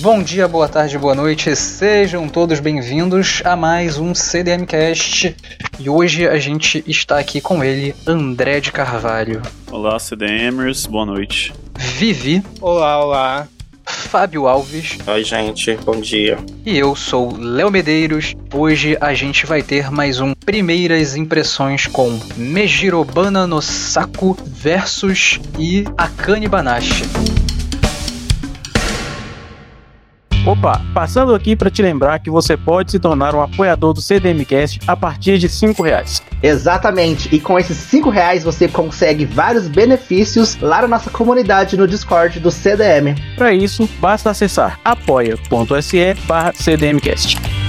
Bom dia, boa tarde, boa noite, sejam todos bem-vindos a mais um CDMcast. E hoje a gente está aqui com ele, André de Carvalho. Olá, CDMers, boa noite. Vivi. Olá, olá. Fábio Alves. Oi, gente, bom dia. E eu sou Léo Medeiros. Hoje a gente vai ter mais um Primeiras Impressões com Mejirobana no Saku versus e Akane Banashi. Opa, passando aqui para te lembrar que você pode se tornar um apoiador do CDMcast a partir de cinco reais. Exatamente, e com esses cinco reais você consegue vários benefícios lá na nossa comunidade no Discord do CDM. Para isso, basta acessar apoia.se barra CDMcast.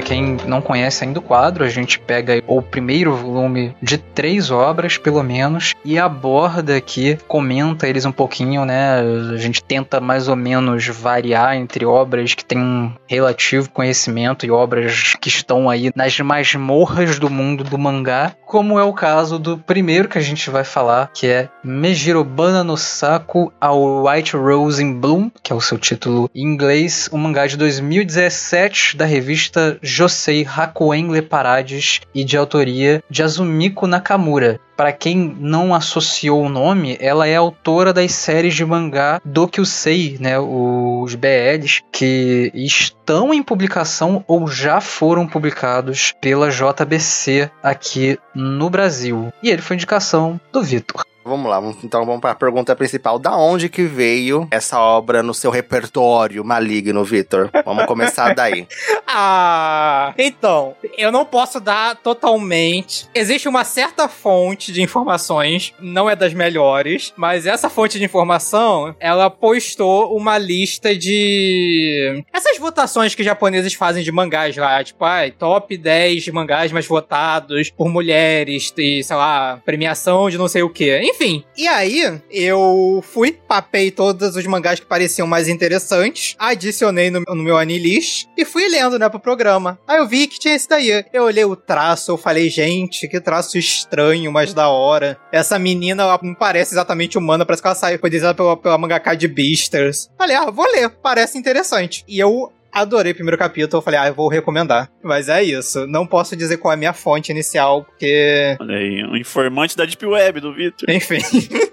Para quem não conhece ainda o quadro, a gente pega o primeiro volume de três obras, pelo menos, e aborda aqui, comenta eles um pouquinho, né? A gente tenta mais ou menos variar entre obras que têm um relativo conhecimento e obras que estão aí nas masmorras do mundo do mangá, como é o caso do primeiro que a gente vai falar, que é Mejirobana no Saku ao White Rose in Bloom, que é o seu título em inglês, um mangá de 2017 da revista Josei Hakuen Le Parades e de autoria de Azumiko Nakamura. Para quem não associou o nome, ela é autora das séries de mangá do Kyusei, né, os BLs, que estão em publicação ou já foram publicados pela JBC aqui no Brasil. E ele foi indicação do Vitor. Vamos lá, então vamos para a pergunta principal. Da onde que veio essa obra no seu repertório maligno, Vitor? Vamos começar daí. ah, então, eu não posso dar totalmente. Existe uma certa fonte de informações, não é das melhores, mas essa fonte de informação, ela postou uma lista de essas votações que os japoneses fazem de mangás lá, tipo, ai, top 10 mangás mais votados por mulheres e, sei lá, premiação de não sei o que. Enfim, e aí eu fui, papei todos os mangás que pareciam mais interessantes, adicionei no, no meu Anilist e fui lendo, né, pro programa. Aí eu vi que tinha esse daí. Eu olhei o traço, eu falei, gente, que traço estranho, mas da hora. Essa menina, ela não parece exatamente humana, parece que ela saiu, foi desenhada pela, pela mangaka de Beasters. Falei, ah, vou ler, parece interessante. E eu adorei o primeiro capítulo, eu falei, ah, eu vou recomendar. Mas é isso, não posso dizer qual é a minha fonte inicial, porque... Olha aí, um informante da Deep Web do Victor. Enfim.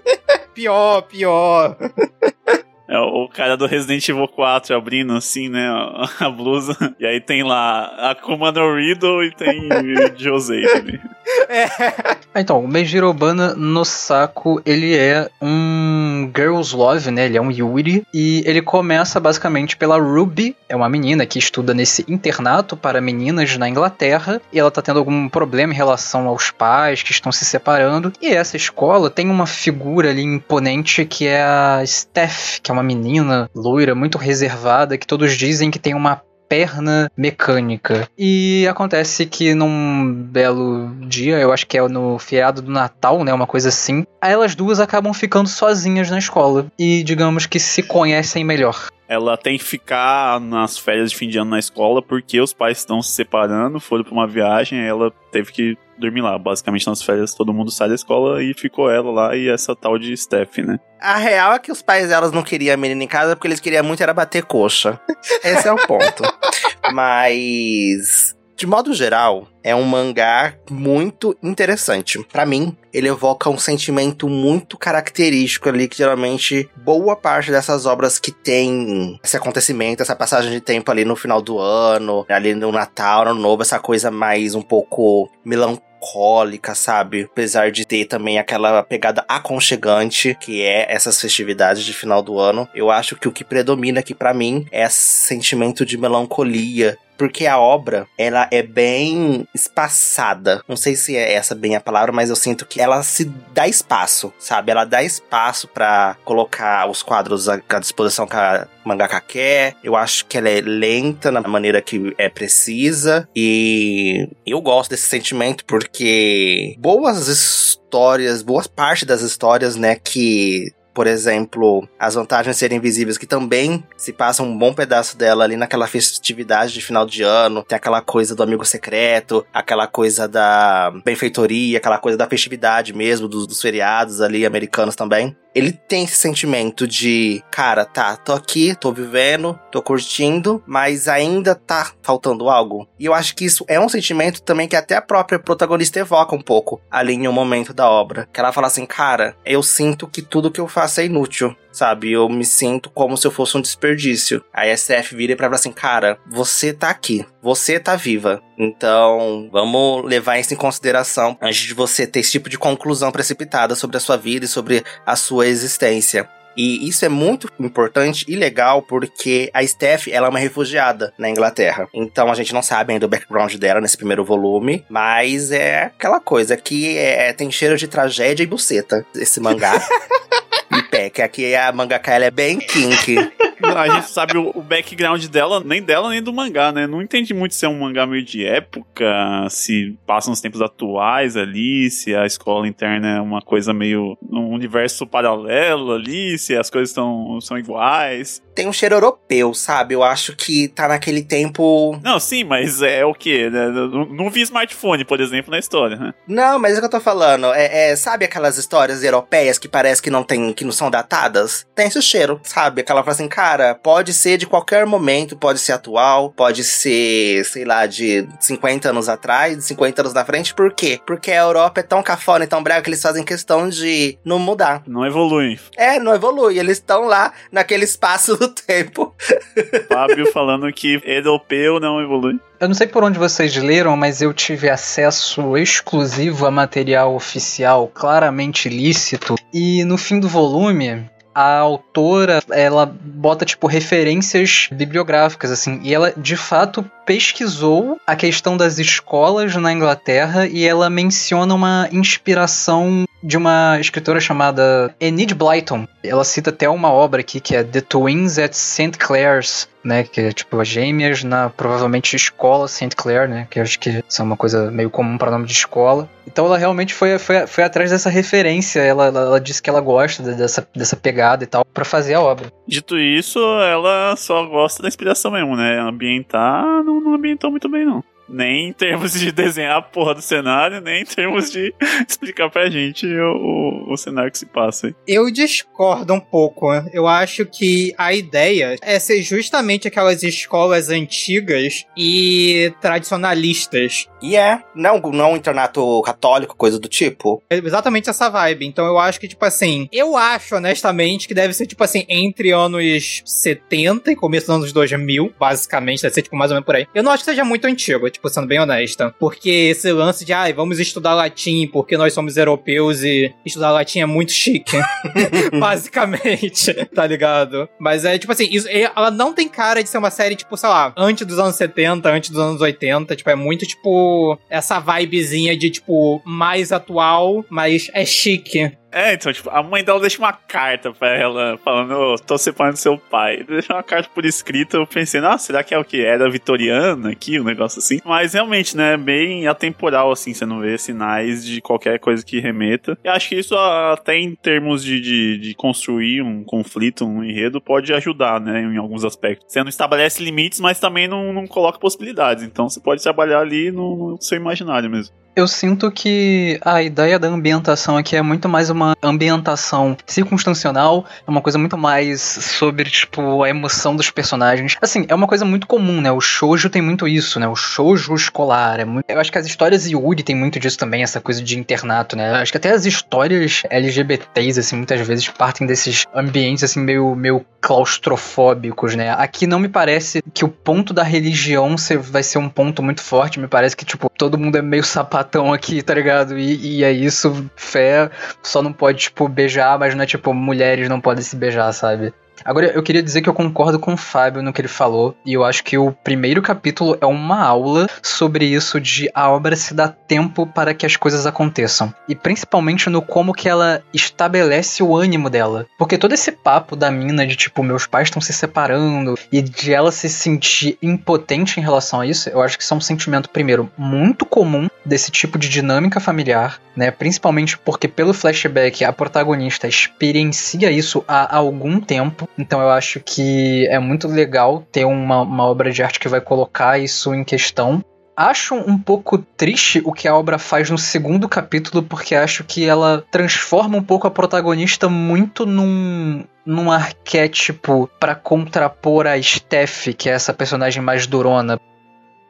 pior, pior. É o cara do Resident Evil 4 abrindo assim, né, a blusa. E aí tem lá a Commander Riddle e tem Josei ali. É. Então, o Mejirobana no saco, ele é um girls love, né? Ele é um Yuri e ele começa basicamente pela Ruby, é uma menina que estuda nesse internato para meninas na Inglaterra e ela tá tendo algum problema em relação aos pais que estão se separando. E essa escola tem uma figura ali imponente que é a Steph, que é uma menina loira muito reservada que todos dizem que tem uma perna mecânica. E acontece que num belo dia, eu acho que é no feriado do Natal, né, uma coisa assim, elas duas acabam ficando sozinhas na escola e digamos que se conhecem melhor ela tem que ficar nas férias de fim de ano na escola porque os pais estão se separando, foram para uma viagem, ela teve que dormir lá. Basicamente, nas férias, todo mundo sai da escola e ficou ela lá e essa tal de Steph, né? A real é que os pais delas não queriam a menina em casa porque eles queriam muito era bater coxa. Esse é o ponto. Mas de modo geral, é um mangá muito interessante. Para mim, ele evoca um sentimento muito característico ali, que geralmente boa parte dessas obras que tem esse acontecimento, essa passagem de tempo ali no final do ano, ali no Natal, no Novo, essa coisa mais um pouco melancólica, sabe? Apesar de ter também aquela pegada aconchegante que é essas festividades de final do ano, eu acho que o que predomina aqui para mim é esse sentimento de melancolia porque a obra, ela é bem espaçada. Não sei se é essa bem a palavra, mas eu sinto que ela se dá espaço, sabe? Ela dá espaço para colocar os quadros à disposição que a mangaka quer. Eu acho que ela é lenta na maneira que é precisa e eu gosto desse sentimento porque boas histórias, boas partes das histórias, né, que por exemplo, as vantagens de serem invisíveis, que também se passa um bom pedaço dela ali naquela festividade de final de ano. Tem aquela coisa do amigo secreto, aquela coisa da benfeitoria, aquela coisa da festividade mesmo, dos, dos feriados ali americanos também ele tem esse sentimento de, cara, tá, tô aqui, tô vivendo, tô curtindo, mas ainda tá faltando algo. E eu acho que isso é um sentimento também que até a própria protagonista evoca um pouco ali em um momento da obra. Que ela fala assim, cara, eu sinto que tudo que eu faço é inútil sabe? Eu me sinto como se eu fosse um desperdício. A SF vira pra ela assim, cara, você tá aqui, você tá viva. Então, vamos levar isso em consideração antes de você ter esse tipo de conclusão precipitada sobre a sua vida e sobre a sua existência. E isso é muito importante e legal porque a Steph, ela é uma refugiada na Inglaterra. Então a gente não sabe ainda o background dela nesse primeiro volume, mas é aquela coisa que é, tem cheiro de tragédia e buceta esse mangá. que aqui a mangaka ela é bem kink. A gente sabe o, o, background dela, nem dela, nem do mangá, né? Não entendi muito se é um mangá meio de época, se passa nos tempos atuais ali, se a escola interna é uma coisa meio. um universo paralelo ali, se as coisas tão, são iguais. Tem um cheiro europeu, sabe? Eu acho que tá naquele tempo. Não, sim, mas é o quê? Né? Não, não vi smartphone, por exemplo, na história, né? Não, mas é o que eu tô falando. É, é, sabe aquelas histórias europeias que parece que não tem. que não são datadas? Tem esse cheiro, sabe? Aquela fala assim, cara pode ser de qualquer momento, pode ser atual, pode ser, sei lá, de 50 anos atrás, de 50 anos na frente. Por quê? Porque a Europa é tão cafona e tão brega que eles fazem questão de não mudar. Não evolui. É, não evolui. Eles estão lá naquele espaço do tempo. Fábio falando que europeu não evolui. Eu não sei por onde vocês leram, mas eu tive acesso exclusivo a material oficial claramente ilícito. E no fim do volume, a autora, ela bota, tipo, referências bibliográficas, assim, e ela, de fato, pesquisou a questão das escolas na Inglaterra e ela menciona uma inspiração de uma escritora chamada Enid Blyton. Ela cita até uma obra aqui que é The Twins at St. Clair's, né, que é tipo as gêmeas na provavelmente escola St. Clair, né, que acho que são uma coisa meio comum para nome de escola. Então ela realmente foi, foi, foi atrás dessa referência, ela, ela, ela disse que ela gosta dessa, dessa pegada e tal para fazer a obra. Dito isso, ela só gosta da inspiração mesmo, né? Ambientar não, não ambientou muito bem não. Nem em termos de desenhar a porra do cenário, nem em termos de explicar pra gente o, o, o cenário que se passa. Eu discordo um pouco. Eu acho que a ideia é ser justamente aquelas escolas antigas e tradicionalistas. E é, não, não um internato católico, coisa do tipo. É exatamente essa vibe. Então eu acho que, tipo assim, eu acho honestamente que deve ser, tipo assim, entre anos 70 e começo dos anos 2000, basicamente, deve ser, tipo, mais ou menos por aí. Eu não acho que seja muito antigo tipo, sendo bem honesta. Porque esse lance de, ai, ah, vamos estudar latim porque nós somos europeus e estudar latim é muito chique. Basicamente, tá ligado? Mas é, tipo assim, isso, ela não tem cara de ser uma série, tipo, sei lá, antes dos anos 70, antes dos anos 80. Tipo, é muito, tipo, essa vibezinha de, tipo, mais atual, mas é chique. É, então, tipo, a mãe dela deixa uma carta pra ela, falando, oh, tô separando seu pai. Deixa uma carta por escrito, eu pensei, nossa, será que é o que? Era vitoriana aqui, um negócio assim? Mas realmente, né, bem atemporal, assim, você não vê sinais de qualquer coisa que remeta. E acho que isso, até em termos de, de, de construir um conflito, um enredo, pode ajudar, né, em alguns aspectos. Você não estabelece limites, mas também não, não coloca possibilidades. Então você pode trabalhar ali no, no seu imaginário mesmo. Eu sinto que a ideia da ambientação aqui é muito mais uma ambientação circunstancial, é uma coisa muito mais sobre, tipo, a emoção dos personagens. Assim, é uma coisa muito comum, né? O shoujo tem muito isso, né? O shoujo escolar. É muito... Eu acho que as histórias Yuri tem muito disso também, essa coisa de internato, né? Eu acho que até as histórias LGBTs, assim, muitas vezes partem desses ambientes, assim, meio, meio claustrofóbicos, né? Aqui não me parece que o ponto da religião vai ser um ponto muito forte, me parece que, tipo, todo mundo é meio sapato sapatão aqui, tá ligado? E, e é isso, fé, só não pode, tipo, beijar, mas não é tipo, mulheres não podem se beijar, sabe? Agora, eu queria dizer que eu concordo com o Fábio no que ele falou, e eu acho que o primeiro capítulo é uma aula sobre isso de a obra se dar tempo para que as coisas aconteçam. E principalmente no como que ela estabelece o ânimo dela. Porque todo esse papo da mina de tipo, meus pais estão se separando, e de ela se sentir impotente em relação a isso, eu acho que isso é um sentimento, primeiro, muito comum desse tipo de dinâmica familiar, né? Principalmente porque pelo flashback a protagonista experiencia isso há algum tempo. Então eu acho que é muito legal ter uma, uma obra de arte que vai colocar isso em questão. Acho um pouco triste o que a obra faz no segundo capítulo, porque acho que ela transforma um pouco a protagonista muito num, num arquétipo para contrapor a Steph, que é essa personagem mais durona.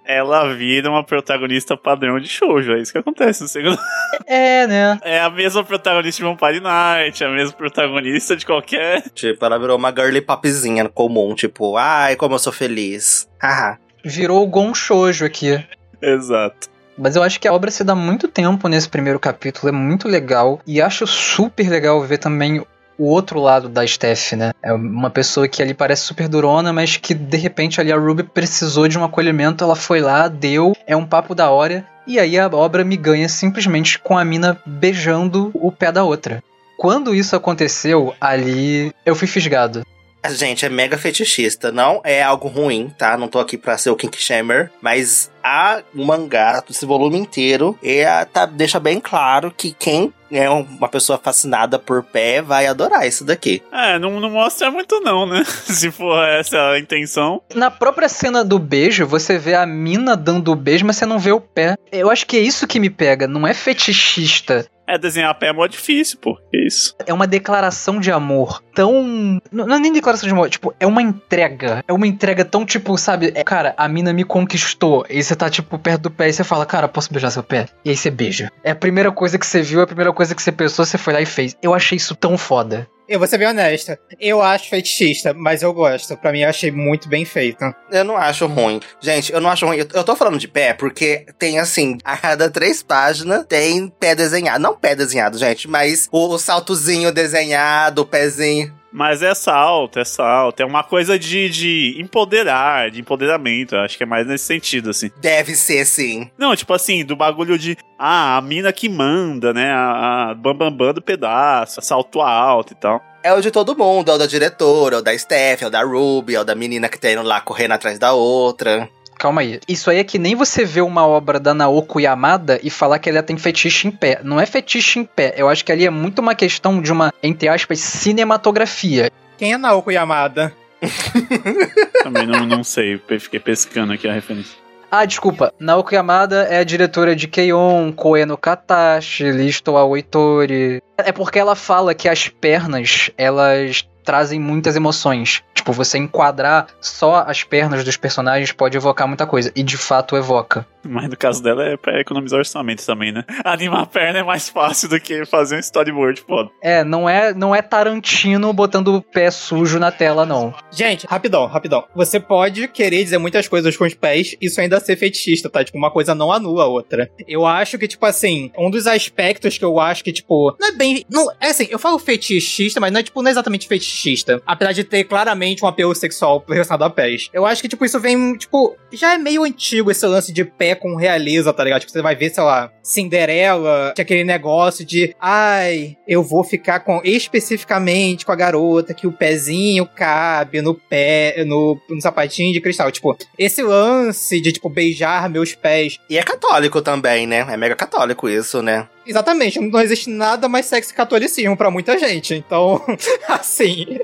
Ela vira uma protagonista padrão de shoujo, é isso que acontece no segundo. É, né? É a mesma protagonista de Vampire Night, a mesma protagonista de qualquer. Tipo, ela virou uma girly popzinha comum, tipo, ai, como eu sou feliz. Haha. Virou o Gon Shoujo aqui. Exato. Mas eu acho que a obra se dá muito tempo nesse primeiro capítulo, é muito legal. E acho super legal ver também o outro lado da Steph, né? É uma pessoa que ali parece super durona, mas que de repente ali a Ruby precisou de um acolhimento, ela foi lá, deu, é um papo da hora. E aí a obra me ganha simplesmente com a mina beijando o pé da outra. Quando isso aconteceu, ali eu fui fisgado. A gente é mega fetichista, não é algo ruim, tá? Não tô aqui pra ser o Kink Shamer, mas a o mangá, esse volume inteiro, é, tá, deixa bem claro que quem é uma pessoa fascinada por pé vai adorar isso daqui. É, não, não mostra muito não, né? Se for essa a intenção. Na própria cena do beijo, você vê a mina dando o beijo, mas você não vê o pé. Eu acho que é isso que me pega, não é fetichista. É, desenhar pé é mó difícil, pô. Que isso? É uma declaração de amor tão. Não é nem declaração de amor, tipo, é uma entrega. É uma entrega tão, tipo, sabe? É, cara, a mina me conquistou. E você tá, tipo, perto do pé e você fala, cara, posso beijar seu pé? E aí você beija. É a primeira coisa que você viu, é a primeira coisa que você pensou, você foi lá e fez. Eu achei isso tão foda. Eu vou ser bem honesta. Eu acho fetichista, mas eu gosto. Pra mim, eu achei muito bem feito. Eu não acho ruim. Gente, eu não acho ruim. Eu, eu tô falando de pé porque tem, assim, a cada três páginas tem pé desenhado. Não pé desenhado, gente, mas o, o saltozinho desenhado, o pezinho. Mas é salto, é salto. É uma coisa de, de empoderar, de empoderamento. Eu acho que é mais nesse sentido, assim. Deve ser, sim. Não, tipo assim, do bagulho de. Ah, a mina que manda, né? A, a bambambam bam, bam do pedaço, salto alto e tal. É o de todo mundo, é o da diretora, é o da Steph, é o da Ruby, é o da menina que tá indo lá correndo atrás da outra. Calma aí. Isso aí é que nem você ver uma obra da Naoko Yamada e falar que ela tem fetiche em pé. Não é fetiche em pé. Eu acho que ali é muito uma questão de uma, entre aspas, cinematografia. Quem é Naoko Yamada? Também não, não sei. Fiquei pescando aqui a referência. Ah, desculpa. Naoko Yamada é a diretora de Keion, Koe no Katashi, Listo ao Oitori. É porque ela fala que as pernas, elas trazem muitas emoções. Tipo, você enquadrar só as pernas dos personagens pode evocar muita coisa. E de fato evoca. Mas no caso dela é pra economizar orçamento também, né? Animar a perna é mais fácil do que fazer um storyboard foda. É, não é, não é Tarantino botando o pé sujo na tela, não. Gente, rapidão, rapidão. Você pode querer dizer muitas coisas com os pés, isso ainda ser fetichista, tá? Tipo, uma coisa não anula a outra. Eu acho que, tipo assim, um dos aspectos que eu acho que, tipo, não é bem. Não, é assim, eu falo fetichista, mas não é, tipo, não é exatamente fetichista. Apesar de ter claramente um apelo sexual relacionado a pés. Eu acho que, tipo, isso vem, tipo, já é meio antigo esse lance de pé com realeza, tá ligado? Tipo, você vai ver, sei lá, Cinderela, que é aquele negócio de, ai, eu vou ficar com especificamente com a garota que o pezinho cabe no pé, no, no sapatinho de cristal. Tipo, esse lance de, tipo, beijar meus pés. E é católico também, né? É mega católico isso, né? Exatamente, não existe nada mais sexy que catolicismo pra muita gente. Então, assim.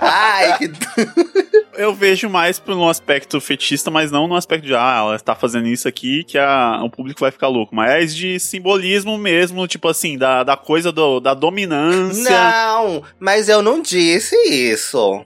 Ai, que. Eu vejo mais por um aspecto fetista, mas não no aspecto de, ah, ela tá fazendo isso aqui que a, o público vai ficar louco. Mas de simbolismo mesmo, tipo assim, da, da coisa do, da dominância. Não, mas eu não disse isso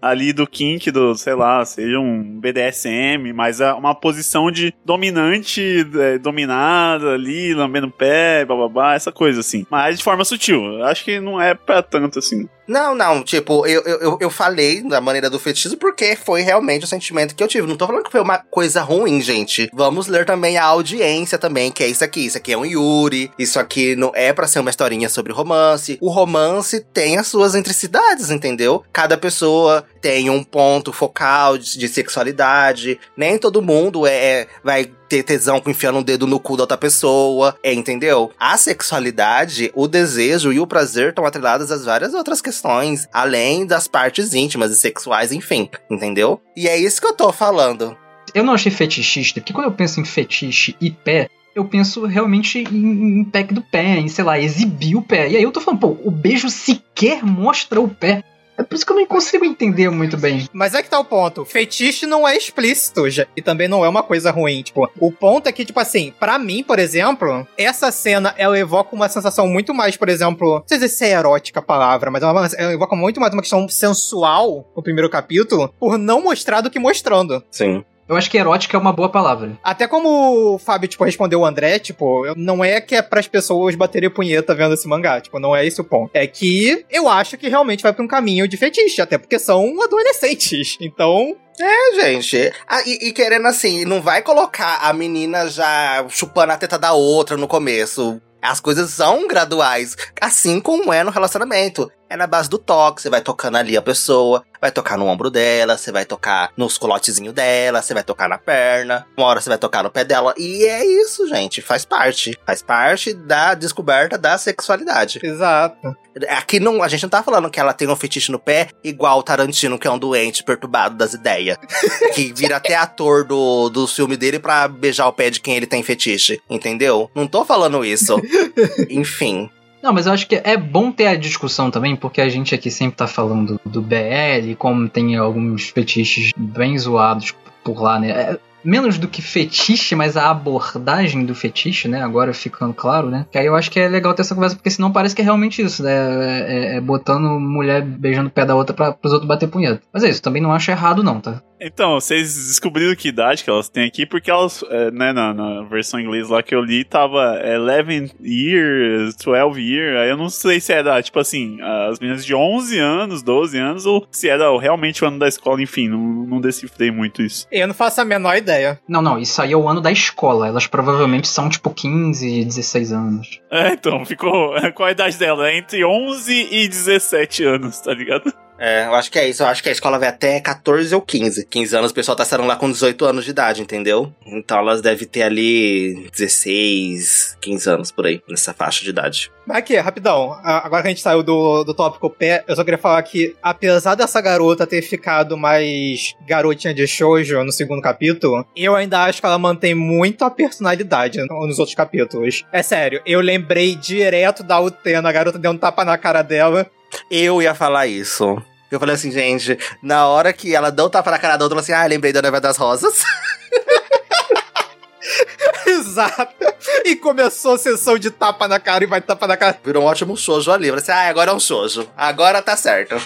ali do kink, do, sei lá, seja um BDSM, mas é uma posição de dominante, é, dominada ali, lambendo o pé, bababá, essa coisa assim. Mas de forma sutil. Acho que não é pra tanto assim. Não, não, tipo, eu, eu, eu- falei da maneira do fetichismo porque foi realmente o sentimento que eu tive. Não tô falando que foi uma coisa ruim, gente. Vamos ler também a audiência também, que é isso aqui. Isso aqui é um Yuri, isso aqui não é pra ser uma historinha sobre romance. O romance tem as suas intricidades, entendeu? Cada pessoa tem um ponto focal de, de sexualidade. Nem todo mundo é, é- vai ter tesão com enfiando um dedo no cu da outra pessoa, é, entendeu? A sexualidade, o desejo e o prazer estão atrelados às várias outras questões, além das partes íntimas e sexuais, enfim, entendeu? E é isso que eu tô falando. Eu não achei fetichista, porque quando eu penso em fetiche e pé, eu penso realmente em, em pack do pé, em, sei lá, exibir o pé. E aí eu tô falando, pô, o beijo sequer mostra o pé. É por isso que eu não consigo entender muito bem. Mas é que tá o ponto. Fetiche não é explícito já, e também não é uma coisa ruim. Tipo, o ponto é que, tipo assim, pra mim, por exemplo, essa cena ela evoca uma sensação muito mais, por exemplo, não sei se é erótica a palavra, mas ela, ela evoca muito mais uma questão sensual no primeiro capítulo, por não mostrar do que mostrando. Sim. Eu acho que erótica é uma boa palavra. Até como o Fábio, tipo, respondeu o André, tipo, não é que é pras pessoas baterem punheta vendo esse mangá, tipo, não é esse o ponto. É que eu acho que realmente vai pra um caminho de fetiche, até porque são adolescentes. Então, É, gente. Ah, e, e querendo assim, não vai colocar a menina já chupando a teta da outra no começo. As coisas são graduais, assim como é no relacionamento. É na base do toque, você vai tocando ali a pessoa, vai tocar no ombro dela, você vai tocar nos colotezinhos dela, você vai tocar na perna, uma hora você vai tocar no pé dela. E é isso, gente, faz parte. Faz parte da descoberta da sexualidade. exato. Aqui não, a gente não tá falando que ela tem um fetiche no pé igual o Tarantino, que é um doente perturbado das ideias. que vira até ator do, do filme dele pra beijar o pé de quem ele tem fetiche. Entendeu? Não tô falando isso. Enfim. Não, mas eu acho que é bom ter a discussão também, porque a gente aqui sempre tá falando do BL, como tem alguns fetiches bem zoados por lá, né? É, menos do que fetiche, mas a abordagem do fetiche, né? Agora ficando claro, né? Que aí eu acho que é legal ter essa conversa, porque senão parece que é realmente isso, né? É, é- é botando mulher beijando o pé da outra pra, pros outros bater punheta. Mas é isso, também não acho errado, não, tá? Então, vocês descobriram que idade que elas têm aqui, porque elas, é, né, na, na versão inglesa lá que eu li, tava 11 years, 12 years, aí eu não sei se era, tipo assim, as meninas de 11 anos, 12 anos, ou se era realmente o ano da escola, enfim, não, não decifrei muito isso. Eu não faço a menor ideia. Não, não, isso aí é o ano da escola. Elas provavelmente são tipo 15, 16 anos. É, então, ficou, qual a idade dela? É Entre 11 e 17 anos, tá ligado? É, eu acho que é isso. Eu acho que a escola vai até 14 ou 15. 15 anos, o pessoal tá saindo lá com 18 anos de idade, entendeu? Então elas devem ter ali 16, 15 anos por aí, nessa faixa de idade. Mas aqui, rapidão. a- Agora que a gente saiu do, do tópico pé, eu só queria falar que, apesar dessa garota ter ficado mais garotinha de shoujo no segundo capítulo, eu ainda acho que ela mantém muito a personalidade nos outros capítulos. É sério, eu lembrei direto da Utena, a garota deu um tapa na cara dela. Eu ia falar isso. Eu falei assim, gente, na hora que ela deu o tapa na cara da outra, ela assim, ah, lembrei da Noiva das Rosas. Exato. E começou a sessão de tapa na cara e vai tapa na cara. Virou um ótimo shoujo ali. Falei assim, ah, agora é um shoujo. Agora tá certo.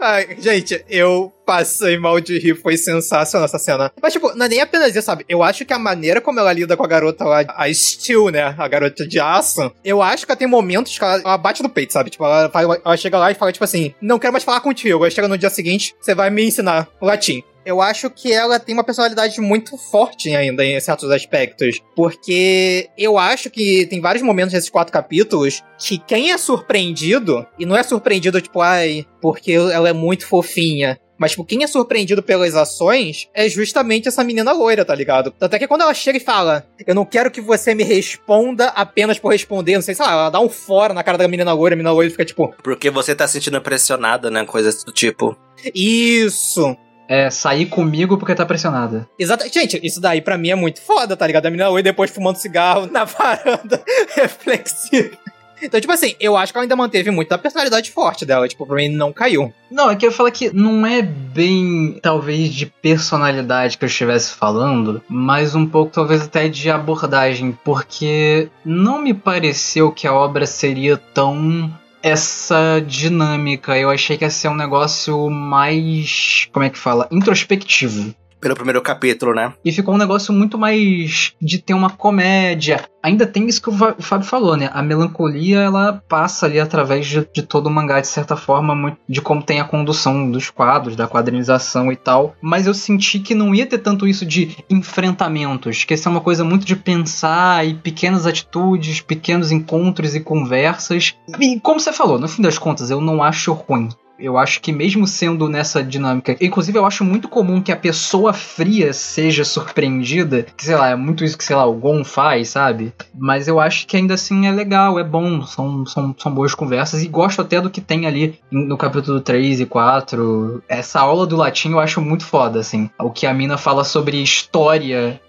Ai, gente, eu passei mal de rir, foi sensacional essa cena. Mas, tipo, não é nem apenas isso, sabe? Eu acho que a maneira como ela lida com a garota lá, a Steel, né? A garota de aço, eu acho que ela tem momentos que ela, ela bate no peito, sabe? Tipo, ela, ela chega lá e fala, tipo assim, não quero mais falar contigo. Aí chega no dia seguinte, você vai me ensinar latim. Eu acho que ela tem uma personalidade muito forte ainda em certos aspectos. Porque eu acho que tem vários momentos nesses quatro capítulos que quem é surpreendido, e não é surpreendido, tipo, ai, porque ela é muito fofinha. Mas, tipo, quem é surpreendido pelas ações é justamente essa menina loira, tá ligado? Tanto é que quando ela chega e fala, eu não quero que você me responda apenas por responder, não sei, sei lá, ela dá um fora na cara da menina loira, a menina loira fica tipo, Porque você tá se sentindo pressionada, né? Coisas do tipo. isso. É sair comigo porque tá pressionada. Exato. Gente, isso daí pra mim é muito foda, tá ligado? A menina loira depois fumando cigarro na varanda, reflexiva. Então, tipo assim, eu acho que ela ainda manteve muito da personalidade forte dela. Tipo, pra mim não caiu. Não, é que eu falo que não é bem, talvez, de personalidade que eu estivesse falando, mas um pouco, talvez, até de abordagem, porque não me pareceu que a obra seria tão essa dinâmica. Eu achei que ia ser um negócio mais, como é que fala, introspectivo. Pelo primeiro capítulo, né? E ficou um negócio muito mais de ter uma comédia. Ainda tem isso que o Fábio falou, né? A melancolia, ela passa ali através de, de todo o mangá, de certa forma, de como tem a condução dos quadros, da quadrinização e tal. Mas eu senti que não ia ter tanto isso de enfrentamentos, que isso é uma coisa muito de pensar e pequenas atitudes, pequenos encontros e conversas. E como você falou, no fim das contas, eu não acho ruim. Eu acho que mesmo sendo nessa dinâmica, inclusive eu acho muito comum que a pessoa fria seja surpreendida, que sei lá, é muito isso que sei lá, o Gon faz, sabe? Mas eu acho que ainda assim é legal, é bom, são, são, são boas conversas e gosto até do que tem ali no capítulo 3 e 4. Essa aula do latim eu acho muito foda, assim. O que a mina fala sobre história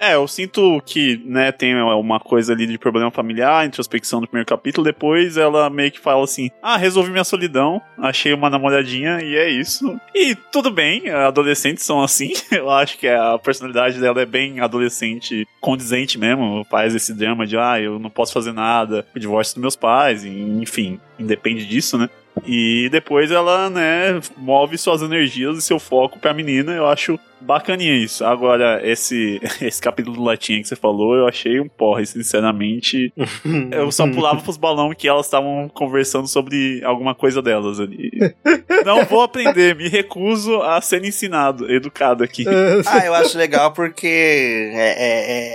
É, eu sinto que, né, tem uma coisa ali de problema familiar, introspecção do primeiro capítulo, depois ela meio que fala assim, ah, resolvi minha solidão, achei uma namoradinha e é isso. E tudo bem, adolescentes são assim, eu acho que a personalidade dela é bem adolescente, condizente mesmo, faz esse drama de, ah, eu não posso fazer nada, o divórcio dos meus pais, enfim, independe disso, né. E depois ela, né, move suas energias e seu foco pra menina. Eu acho bacaninha isso. Agora, esse, esse capítulo do latinha que você falou, eu achei um porre, sinceramente. Eu só pulava pros balões que elas estavam conversando sobre alguma coisa delas ali. Não vou aprender, me recuso a ser ensinado, educado aqui. Ah, eu acho legal porque é,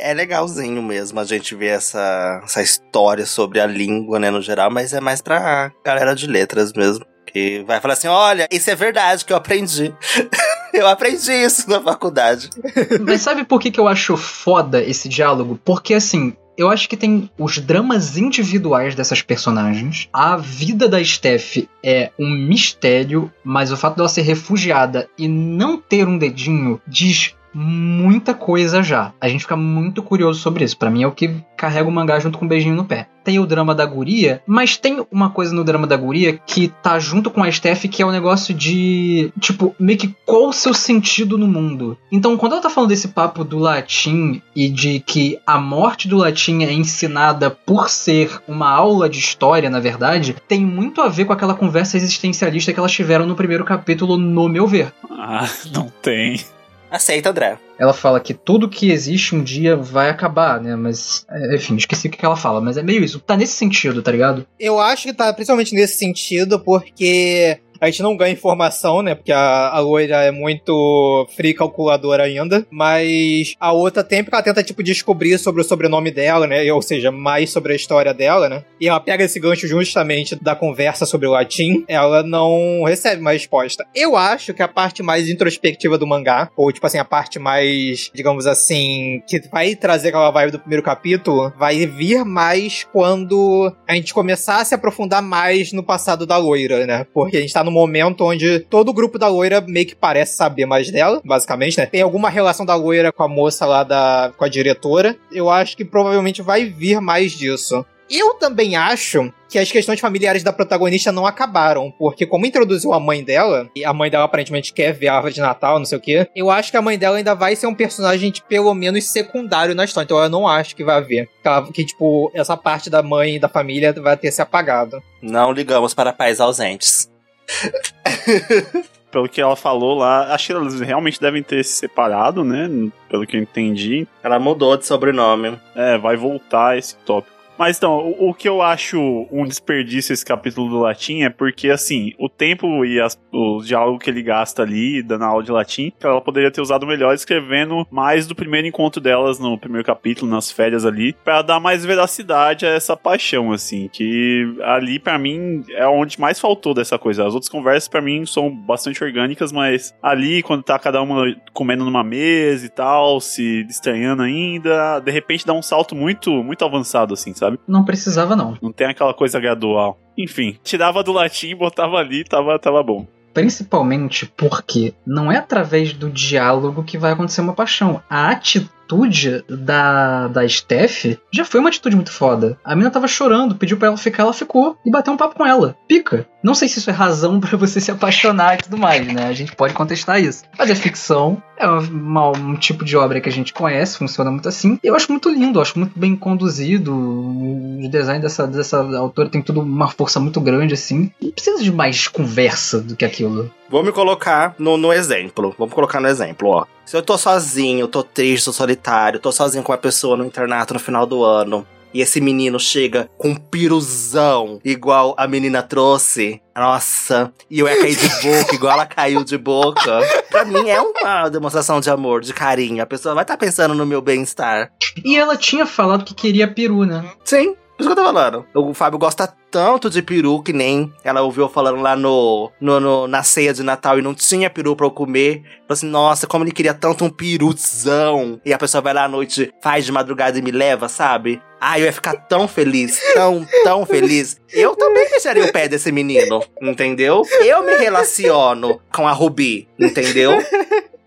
é, é- é legalzinho mesmo a gente ver essa, essa história sobre a língua, né, no geral, mas é mais pra galera de letras mesmo. Que vai falar assim: olha, isso é verdade que eu aprendi. eu aprendi isso na faculdade. Mas sabe por que, que eu acho foda esse diálogo? Porque assim. Eu acho que tem os dramas individuais dessas personagens. A vida da Steph é um mistério, mas o fato dela ser refugiada e não ter um dedinho diz muita coisa já. A gente fica muito curioso sobre isso. Pra mim é o que carrega o mangá junto com um beijinho no pé. Tem o drama da guria, mas tem uma coisa no drama da guria que tá junto com a Steph que é o negócio de, tipo, meio que qual o seu sentido no mundo. Então, quando ela tá falando desse papo do latim e de que a morte do latim é ensinada por ser uma aula de história, na verdade, tem muito a ver com aquela conversa existencialista que elas tiveram no primeiro capítulo, no meu ver. Ah, não tem. Aceita, André. Ela fala que tudo que existe um dia vai acabar, né? Mas, é, enfim, esqueci o que ela fala. Mas é meio isso. Tá nesse sentido, tá ligado? Eu acho que tá principalmente nesse sentido, porque a gente não ganha informação, né? Porque a, a loira é muito free calculadora ainda. Mas a outra tem porque ela tenta, tipo, descobrir sobre o sobrenome dela, né? Ou seja, mais sobre a história dela, né? E ela pega esse gancho justamente da conversa sobre o latim. Ela não recebe uma resposta. Eu acho que a parte mais introspectiva do mangá, ou tipo assim, a parte mais, digamos assim, que vai trazer aquela vibe do primeiro capítulo, vai vir mais quando a gente começar a se aprofundar mais no passado da loira, né? Porque a gente tá no momento onde todo o grupo da loira meio que parece saber mais dela, basicamente, né? Tem alguma relação da loira com a moça lá da. com a diretora. Eu acho que provavelmente vai vir mais disso. Eu também acho que as questões familiares da protagonista não acabaram, porque como introduziu a mãe dela, e a mãe dela aparentemente quer ver a árvore de Natal, não sei o quê, eu acho que a mãe dela ainda vai ser um personagem, de, pelo menos, secundário na história. Então eu não acho que vai haver. Que, que, tipo, essa parte da mãe e da família vai ter se apagado. Não ligamos para pais ausentes. Pelo que ela falou lá, acho que eles realmente devem ter se separado, né? Pelo que eu entendi. Ela mudou de sobrenome. É, vai voltar esse tópico. Mas então, o, o que eu acho um desperdício esse capítulo do latim é porque, assim, o tempo e as, o diálogo que ele gasta ali, dando aula de latim, ela poderia ter usado melhor escrevendo mais do primeiro encontro delas no primeiro capítulo, nas férias ali, pra dar mais veracidade a essa paixão, assim, que ali pra mim é onde mais faltou dessa coisa. As outras conversas pra mim são bastante orgânicas, mas ali, quando tá cada uma comendo numa mesa e tal, se estranhando ainda, de repente dá um salto muito, muito avançado, assim, sabe? Não precisava, não. Não tem aquela coisa gradual. Enfim, tirava do latim, botava ali, tava, tava bom. Principalmente porque não é através do diálogo que vai acontecer uma paixão. A atitude da, da Steph já foi uma atitude muito foda. A mina tava chorando, pediu pra ela ficar, ela ficou e bateu um papo com ela. Pica. Não sei se isso é razão pra você se apaixonar e tudo mais, né? A gente pode contestar isso. Mas é ficção, é um tipo de obra que a gente conhece, funciona muito assim. Eu acho muito lindo, acho muito bem conduzido. O design dessa, dessa autora tem tudo uma força muito grande, assim. Não precisa de mais conversa do que aquilo. Vou me colocar no, no exemplo. Vamos colocar no exemplo, ó. Se eu tô sozinho, tô triste, tô solitário, tô sozinho com uma pessoa no internato no final do ano, e esse menino chega com um piruzão igual a menina trouxe. Nossa, e eu ia cair de boca igual ela caiu de boca. Pra mim é uma demonstração de amor, de carinho. A pessoa vai estar tá pensando no meu bem-estar. E ela tinha falado que queria peru, né? Sim, por isso que eu tô falando. O Fábio gosta tanto de peru que nem ela ouviu falando lá no, no, no, na ceia de Natal e não tinha peru pra eu comer. Falou assim, nossa, como ele queria tanto um peruzão. E a pessoa vai lá à noite, faz de madrugada e me leva, sabe? Ah, eu ia ficar tão feliz, tão, tão feliz. Eu também deixaria o pé desse menino, entendeu? Eu me relaciono com a Ruby, entendeu?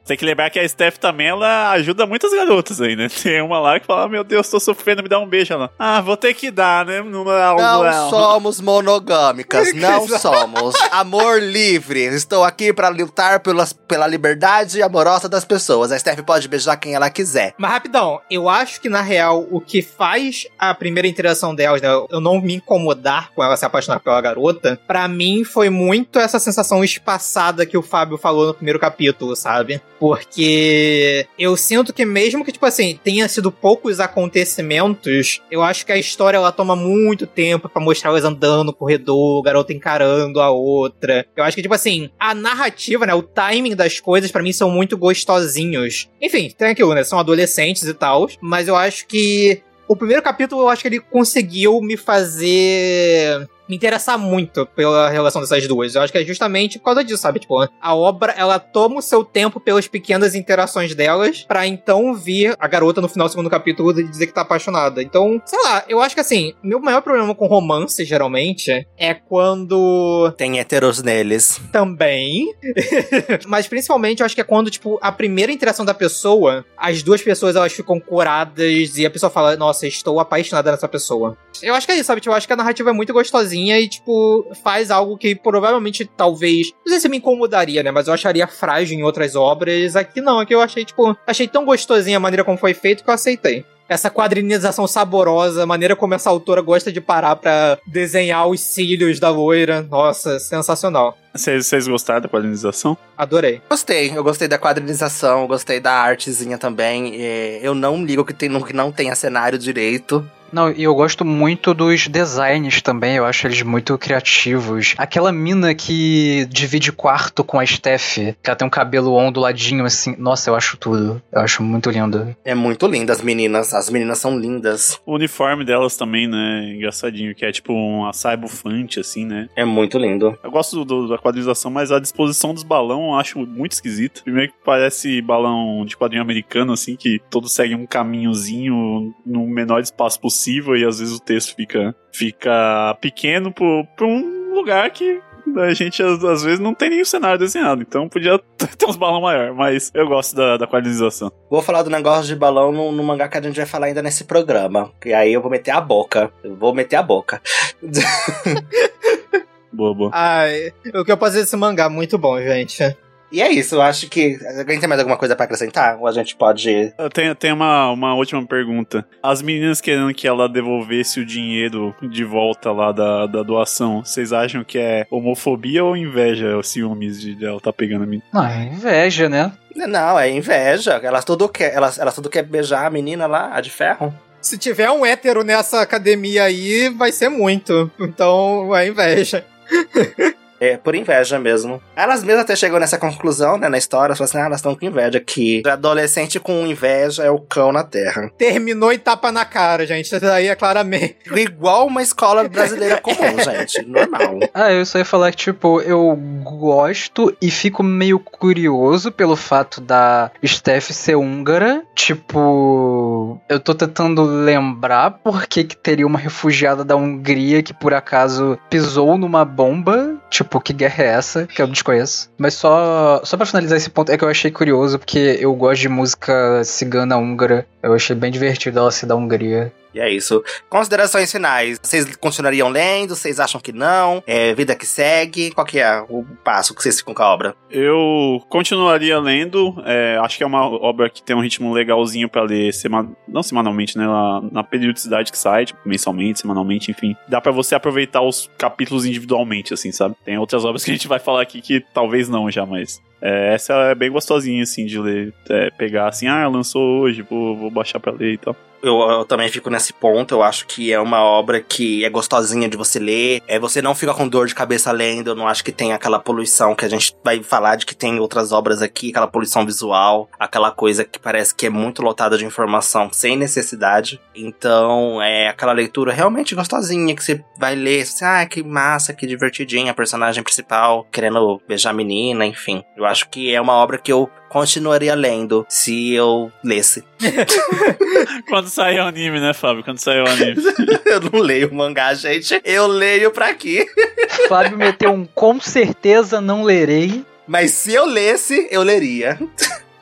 Tem que lembrar que a Steph também, ela ajuda muitas garotas aí, né? Tem uma lá que fala, meu Deus, tô sofrendo, me dá um beijo. Ela, ah, vou ter que dar, né? Não, não, não. somos monogâmicas, não somos. Amor livre. Estou aqui para lutar pelas, pela liberdade amorosa das pessoas. A Steph pode beijar quem ela quiser. Mas rapidão, eu acho que na real, o que faz a primeira interação delas, né, eu não me incomodar com ela se apaixonar pela garota, para mim foi muito essa sensação espaçada que o Fábio falou no primeiro capítulo, sabe? Porque eu sinto que mesmo que, tipo assim, tenha sido poucos acontecimentos, eu acho que a história ela toma muito tempo para mostrar elas andando no corredor, garota encarando a outra. Eu acho que, tipo assim, a narrativa, né, o timing das coisas para mim são muito gostosinhos. Enfim, tem aquilo, né, são adolescentes e tal, mas eu acho que o primeiro capítulo eu acho que ele conseguiu me fazer me interessar muito pela relação dessas duas. Eu acho que é justamente por causa disso, sabe? Tipo, a obra, ela toma o seu tempo pelas pequenas interações delas, para então vir a garota no final do segundo capítulo dizer que tá apaixonada. Então, sei lá, eu acho que assim, meu maior problema com romance, geralmente, é quando. Tem heteros neles. Também. Mas principalmente, eu acho que é quando, tipo, a primeira interação da pessoa, as duas pessoas elas ficam curadas e a pessoa fala, nossa, estou apaixonada nessa pessoa. Eu acho que é isso, sabe? Tipo, eu acho que a narrativa é muito gostosinha sozinha e, tipo, faz algo que provavelmente, talvez. Não sei se me incomodaria, né? Mas eu acharia frágil em outras obras. Aqui não, aqui eu achei, tipo, achei tão gostosinha a maneira como foi feito que eu aceitei essa quadrinização saborosa, a maneira como essa autora gosta de parar para desenhar os cílios da loira. Nossa, sensacional. Vocês gostaram da quadrinização? Adorei. Gostei, eu gostei da quadrinização, gostei da artezinha também. Eu não ligo que, tem, que não tenha cenário direito. Não, e eu gosto muito dos designs também, eu acho eles muito criativos. Aquela mina que divide quarto com a Steph, que ela tem um cabelo onduladinho assim. Nossa, eu acho tudo. Eu acho muito lindo. É muito linda as meninas, as meninas são lindas. O uniforme delas também, né, engraçadinho, que é tipo uma saia bufante, assim, né? É muito lindo. Eu gosto do, da quadrilização, mas a disposição dos balão eu acho muito esquisita. Primeiro que parece balão de quadrinho americano, assim, que todos seguem um caminhozinho no menor espaço possível possível e às vezes o texto fica, fica pequeno para um lugar que a gente às vezes não tem nenhum cenário desenhado, então podia ter uns balão maior, mas eu gosto da, da quadrinização. Vou falar do negócio de balão no, no, mangá que a gente vai falar ainda nesse programa, e aí eu vou meter a boca, eu vou meter a boca. boa, boa. Ai, o que eu posso dizer desse mangá, muito bom, gente. E é isso, eu acho que. Alguém tem mais alguma coisa para acrescentar? Ou a gente pode. Eu tenho, tenho uma, uma última pergunta. As meninas querendo que ela devolvesse o dinheiro de volta lá da, da doação, vocês acham que é homofobia ou inveja, ou ciúmes de ela tá pegando a menina? Não, é inveja, né? Não, é inveja. Elas tudo quer, elas, elas tudo quer beijar a menina lá, a de ferro. Se tiver um hétero nessa academia aí, vai ser muito. Então é inveja. É, por inveja mesmo. Elas mesmas até chegam nessa conclusão, né, na história, falam assim, ah, elas estão com inveja, que adolescente com inveja é o cão na terra. Terminou e tapa na cara, gente, isso daí é claramente. Igual uma escola brasileira comum, gente, normal. Ah, eu só ia falar que, tipo, eu gosto e fico meio curioso pelo fato da Steph ser húngara, tipo, eu tô tentando lembrar por que que teria uma refugiada da Hungria que por acaso pisou numa bomba, tipo, que guerra é essa? Que eu desconheço. Mas só, só para finalizar esse ponto, é que eu achei curioso, porque eu gosto de música cigana húngara. Eu achei bem divertido ela ser da Hungria. E é isso. Considerações finais. Vocês continuariam lendo? Vocês acham que não? É vida que segue? Qual que é o passo que vocês ficam com a obra? Eu continuaria lendo. É, acho que é uma obra que tem um ritmo legalzinho para ler, sema... não semanalmente, né? Na, na, periodicidade que sai, tipo, mensalmente, semanalmente, enfim. Dá para você aproveitar os capítulos individualmente, assim, sabe? Tem outras obras que a gente vai falar aqui que talvez não já, mas é, essa é bem gostosinha, assim, de ler. É, pegar assim, ah, lançou hoje, vou, vou baixar pra ler e tal. Eu, eu também fico nesse ponto. Eu acho que é uma obra que é gostosinha de você ler. É, você não fica com dor de cabeça lendo. Eu não acho que tem aquela poluição que a gente vai falar de que tem outras obras aqui, aquela poluição visual, aquela coisa que parece que é muito lotada de informação sem necessidade. Então, é aquela leitura realmente gostosinha que você vai ler. Você, ah, que massa, que divertidinha, a personagem principal querendo beijar a menina, enfim. Eu acho que é uma obra que eu continuaria lendo se eu lesse. Quando sair o anime, né, Fábio? Quando sair o anime. eu não leio mangá, gente. Eu leio pra quê? Fábio meteu um com certeza não lerei. Mas se eu lesse, eu leria.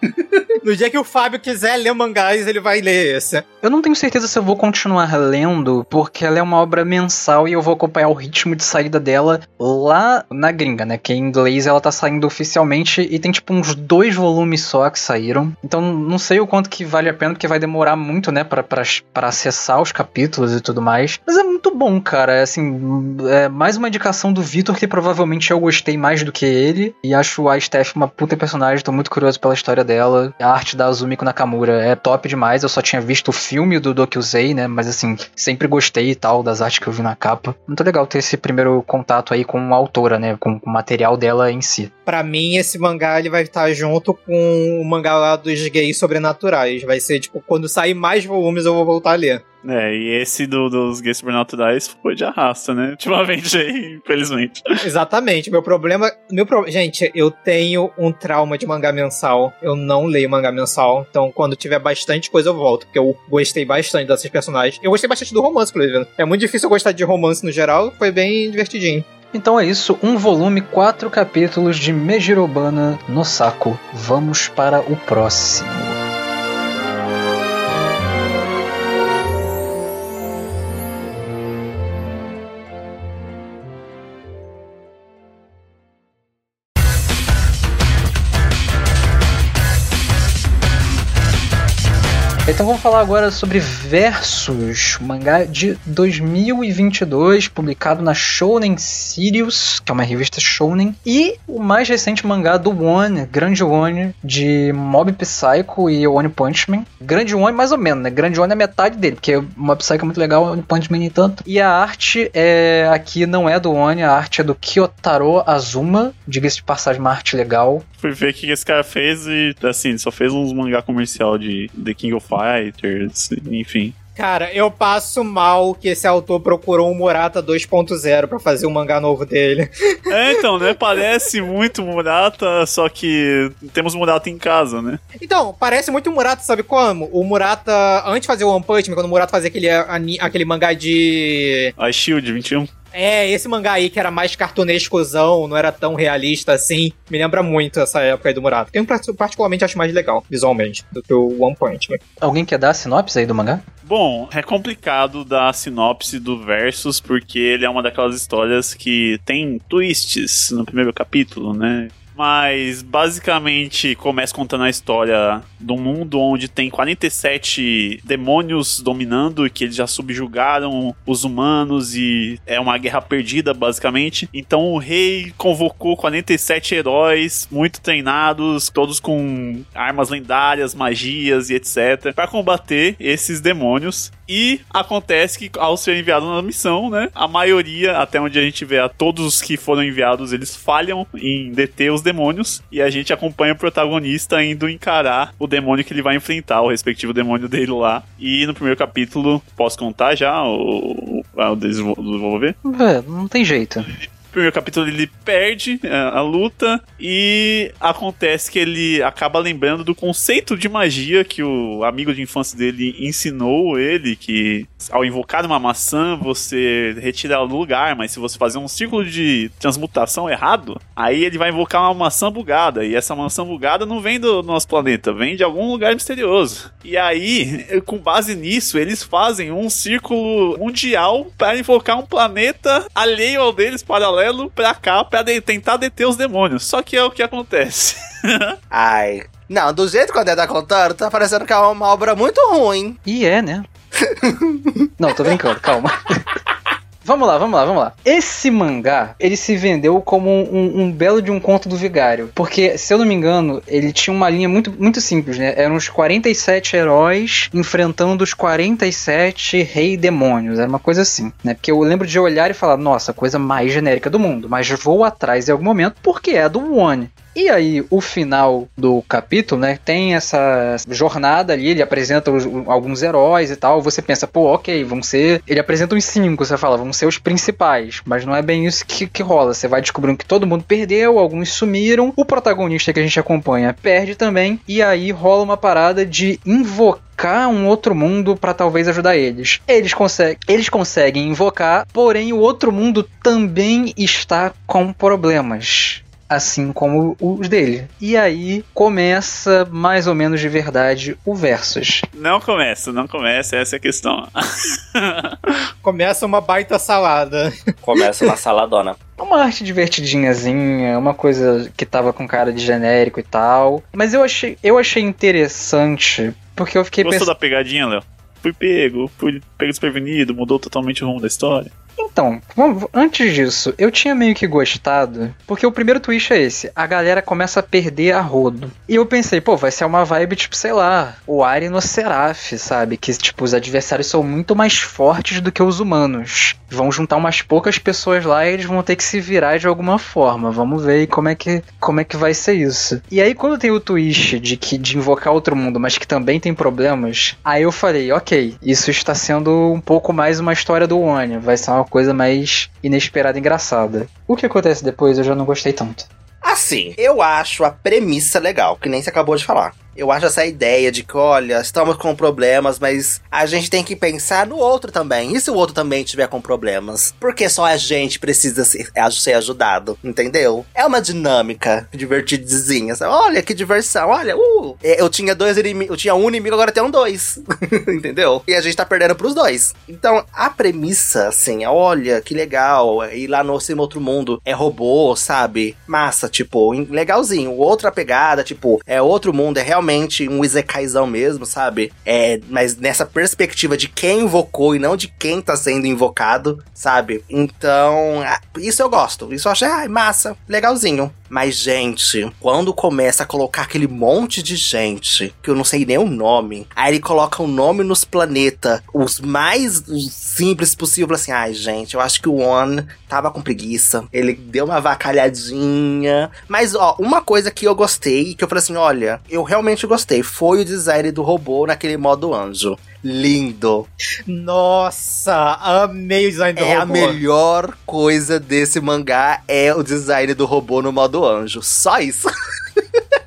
No dia que o Fábio quiser ler mangás, ele vai ler esse. Eu não tenho certeza se eu vou continuar lendo, porque ela é uma obra mensal e eu vou acompanhar o ritmo de saída dela lá na gringa, né? Que em inglês ela tá saindo oficialmente e tem tipo uns dois volumes só que saíram. Então não sei o quanto que vale a pena, porque vai demorar muito, né, pra, acessar os capítulos e tudo mais. Mas é muito bom, cara. Assim, é mais uma indicação do Vitor, que provavelmente eu gostei mais do que ele. E acho a Steph uma puta personagem, tô muito curioso pela história dela. A arte da Azumiko Nakamura é top demais. Eu só tinha visto o filme do Dokyusei, né? Mas assim, sempre gostei e tal das artes que eu vi na capa. Muito legal ter esse primeiro contato aí com a autora, né? Com o material dela em si. Pra mim, esse mangá ele vai estar junto com o mangá lá dos gays sobrenaturais. Vai ser tipo, quando sair mais volumes eu vou voltar a ler. É, e esse do, dos gays sobrenaturais foi de arrasta, né? Ultimamente aí, infelizmente. Exatamente. Meu problema. Meu pro... Gente, eu tenho um trauma de mangá mensal. Eu não leio mangá mensal. Então, quando tiver bastante coisa, eu volto. Porque eu gostei bastante desses personagens. Eu gostei bastante do romance, inclusive. É muito difícil eu gostar de romance no geral. Foi bem divertidinho. Então é isso, um volume, quatro capítulos de Mejirobana no saco. Vamos para o próximo. Falar agora sobre Versus, mangá de 2022, publicado na Shonen Sirius, que é uma revista Shonen, e o mais recente mangá do One, Grande One, de Mob Psycho e One Punch Man. Grande One mais ou menos, né? Grande One é metade dele, porque Mob Psycho é muito legal, One Punch Man nem tanto. E a arte é aqui não é do One, a arte é do Kyotaro Azuma, diga-se de passagem, uma arte legal. Fui ver o que esse cara fez e, assim, só fez uns mangá comercial de The King of Fighters, enfim. Cara, eu passo mal que esse autor procurou um Murata 2.0 pra fazer um mangá novo dele. É, então, né? Parece muito Murata, só que temos Murata em casa, né? Então, parece muito Murata, sabe como? O Murata, antes de fazer o One Punch Man, quando o Murata fazia aquele, aquele mangá de... A Shield 21. É, esse mangá aí que era mais cartunescozão, não era tão realista assim, me lembra muito essa época aí do Murata. Eu particularmente acho mais legal, visualmente, do que o One Punch Man. Alguém quer dar a sinopse aí do mangá? Bom, é complicado dar a sinopse do Versus, porque ele é uma daquelas histórias que tem twists no primeiro capítulo, né? Mas basicamente começa contando a história um mundo onde tem 47 demônios dominando, que eles já subjugaram os humanos e é uma guerra perdida, basicamente. Então o rei convocou 47 heróis muito treinados, todos com armas lendárias, magias e etc, para combater esses demônios. E acontece que ao ser enviado na missão, né, a maioria, até onde a gente vê, a todos os que foram enviados, eles falham em deter os demônios e a gente acompanha o protagonista indo encarar o demônio que ele vai enfrentar, o respectivo demônio dele lá. E no primeiro capítulo, posso contar já o, o, o desenvolver? É, não tem jeito primeiro capítulo ele perde a, é, a, luta e acontece que ele acaba lembrando do conceito de magia que o amigo de infância dele ensinou ele, que ao invocar uma maçã você retira ela do lugar, mas se você fazer um círculo de transmutação errado, aí ele vai invocar uma maçã bugada e essa maçã bugada não vem do nosso planeta, vem de algum lugar misterioso. E aí, com base nisso, eles fazem um círculo mundial para invocar um planeta alheio ao deles paralelo paralelo pra cá pra de tentar deter os demônios. Só que é o que acontece. Ai. Não, do jeito que o André tá contando, tá parecendo que é uma obra muito ruim. E é, né? Não, tô brincando, calma. Vamos lá, vamos lá, vamos lá. Esse mangá, ele se vendeu como um, um belo de um conto do vigário. Porque, se eu não me engano, ele tinha uma linha muito, muito simples, né? Eram os 47 heróis enfrentando os 47 rei demônios. Era uma coisa assim, né? Porque eu lembro de olhar e falar, nossa, coisa mais genérica do mundo. Mas vou atrás em algum momento porque é do One. E aí, o final do capítulo, né, tem essa jornada ali, ele apresenta os- alguns heróis e tal. Você pensa, pô, ok, vão ser. Ele apresenta uns cinco, você fala, vão ser os principais. Mas não é bem isso que, que rola. Você vai descobrindo que todo mundo perdeu, alguns sumiram. O protagonista que a gente acompanha perde também. E aí rola uma parada de invocar um outro mundo pra talvez ajudar eles. Eles, eles conseguem invocar, porém o outro mundo também está com problemas assim como os dele. E aí começa mais ou menos de verdade o Versus. Não começa, não começa, essa é a questão. Começa uma baita salada. Começa uma saladona. Uma arte divertidinhazinha, uma coisa que tava com cara de genérico e tal. Mas eu achei, eu achei interessante porque eu fiquei Gostou pensando. da pegadinha, Léo? Fui pego, fui pego desprevenido, mudou totalmente o rumo da história. Então, antes disso, eu tinha meio que gostado, porque o primeiro twist é esse: a galera começa a perder a rodo. E eu pensei, pô, vai ser uma vibe tipo, sei lá, o Ari no Seraph, sabe? Que, tipo, os adversários são muito mais fortes do que os humanos. Vão juntar umas poucas pessoas lá e eles vão ter que se virar de alguma forma. Vamos ver como é que, como é que vai ser isso. E aí, quando tem o twist de, que, de invocar outro mundo, mas que também tem problemas, aí eu falei, ok, isso está sendo um pouco mais uma história do One. Vai ser uma coisa mais inesperada e engraçada. O que acontece depois eu já não gostei tanto. Assim, eu acho a premissa legal, que nem você acabou de falar. Eu acho essa ideia de que, olha, estamos com problemas, mas a gente tem que pensar no outro também. E se o outro também tiver com problemas? Porque só a gente precisa ser, ser ajudado, entendeu? É uma dinâmica divertidinha. sabe? Olha que diversão, olha, uh! É, Eu tinha dois inimigos, eu tinha um inimigo, agora tem um dois. entendeu? E a gente tá perdendo pros dois. Então, a premissa, assim, é, olha, que legal. Ir lá no outro mundo é robô, sabe? Massa, tipo, legalzinho. Outra pegada, tipo, é outro mundo, é realmente um Izekaizão mesmo, sabe? É, mas nessa perspectiva de quem invocou e não de quem tá sendo invocado, sabe? Então, isso eu gosto. Isso eu achei, ai, massa, legalzinho. Mas, gente, quando começa a colocar aquele monte de gente, que eu não sei nem o nome, aí ele coloca o nome nos planetas, os mais simples possível, assim, ai, gente, eu acho que o One tava com preguiça, ele deu uma vacalhadinha. Mas, ó, uma coisa que eu gostei, que eu falei assim, olha, eu realmente gostei, foi o design do robô naquele modo anjo. Lindo. Nossa, amei o design do É a robô. melhor coisa desse mangá é o design do robô no modo anjo. Só isso.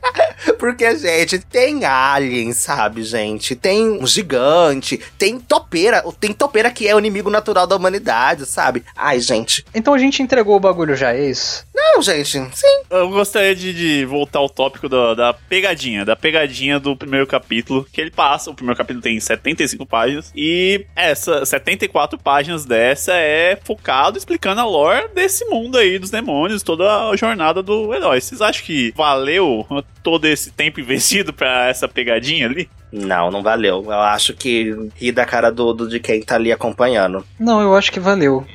Porque, gente, tem alien, sabe, gente? Tem um gigante, tem topeira. Tem topeira que é o inimigo natural da humanidade, sabe? Ai, gente. Então a gente entregou o bagulho já, é isso? Não, gente. Sim. Eu gostaria de, de voltar ao tópico da, da pegadinha, da pegadinha do primeiro capítulo, que ele passa, o primeiro capítulo tem 75 páginas, e essa 74 páginas dessa é focado explicando a lore desse mundo aí dos demônios, toda a jornada do herói. Vocês acham que valeu todo esse tempo investido pra essa pegadinha ali? Não, não valeu. Eu acho que ri da cara do, do- de quem tá ali acompanhando. Não, eu acho que valeu.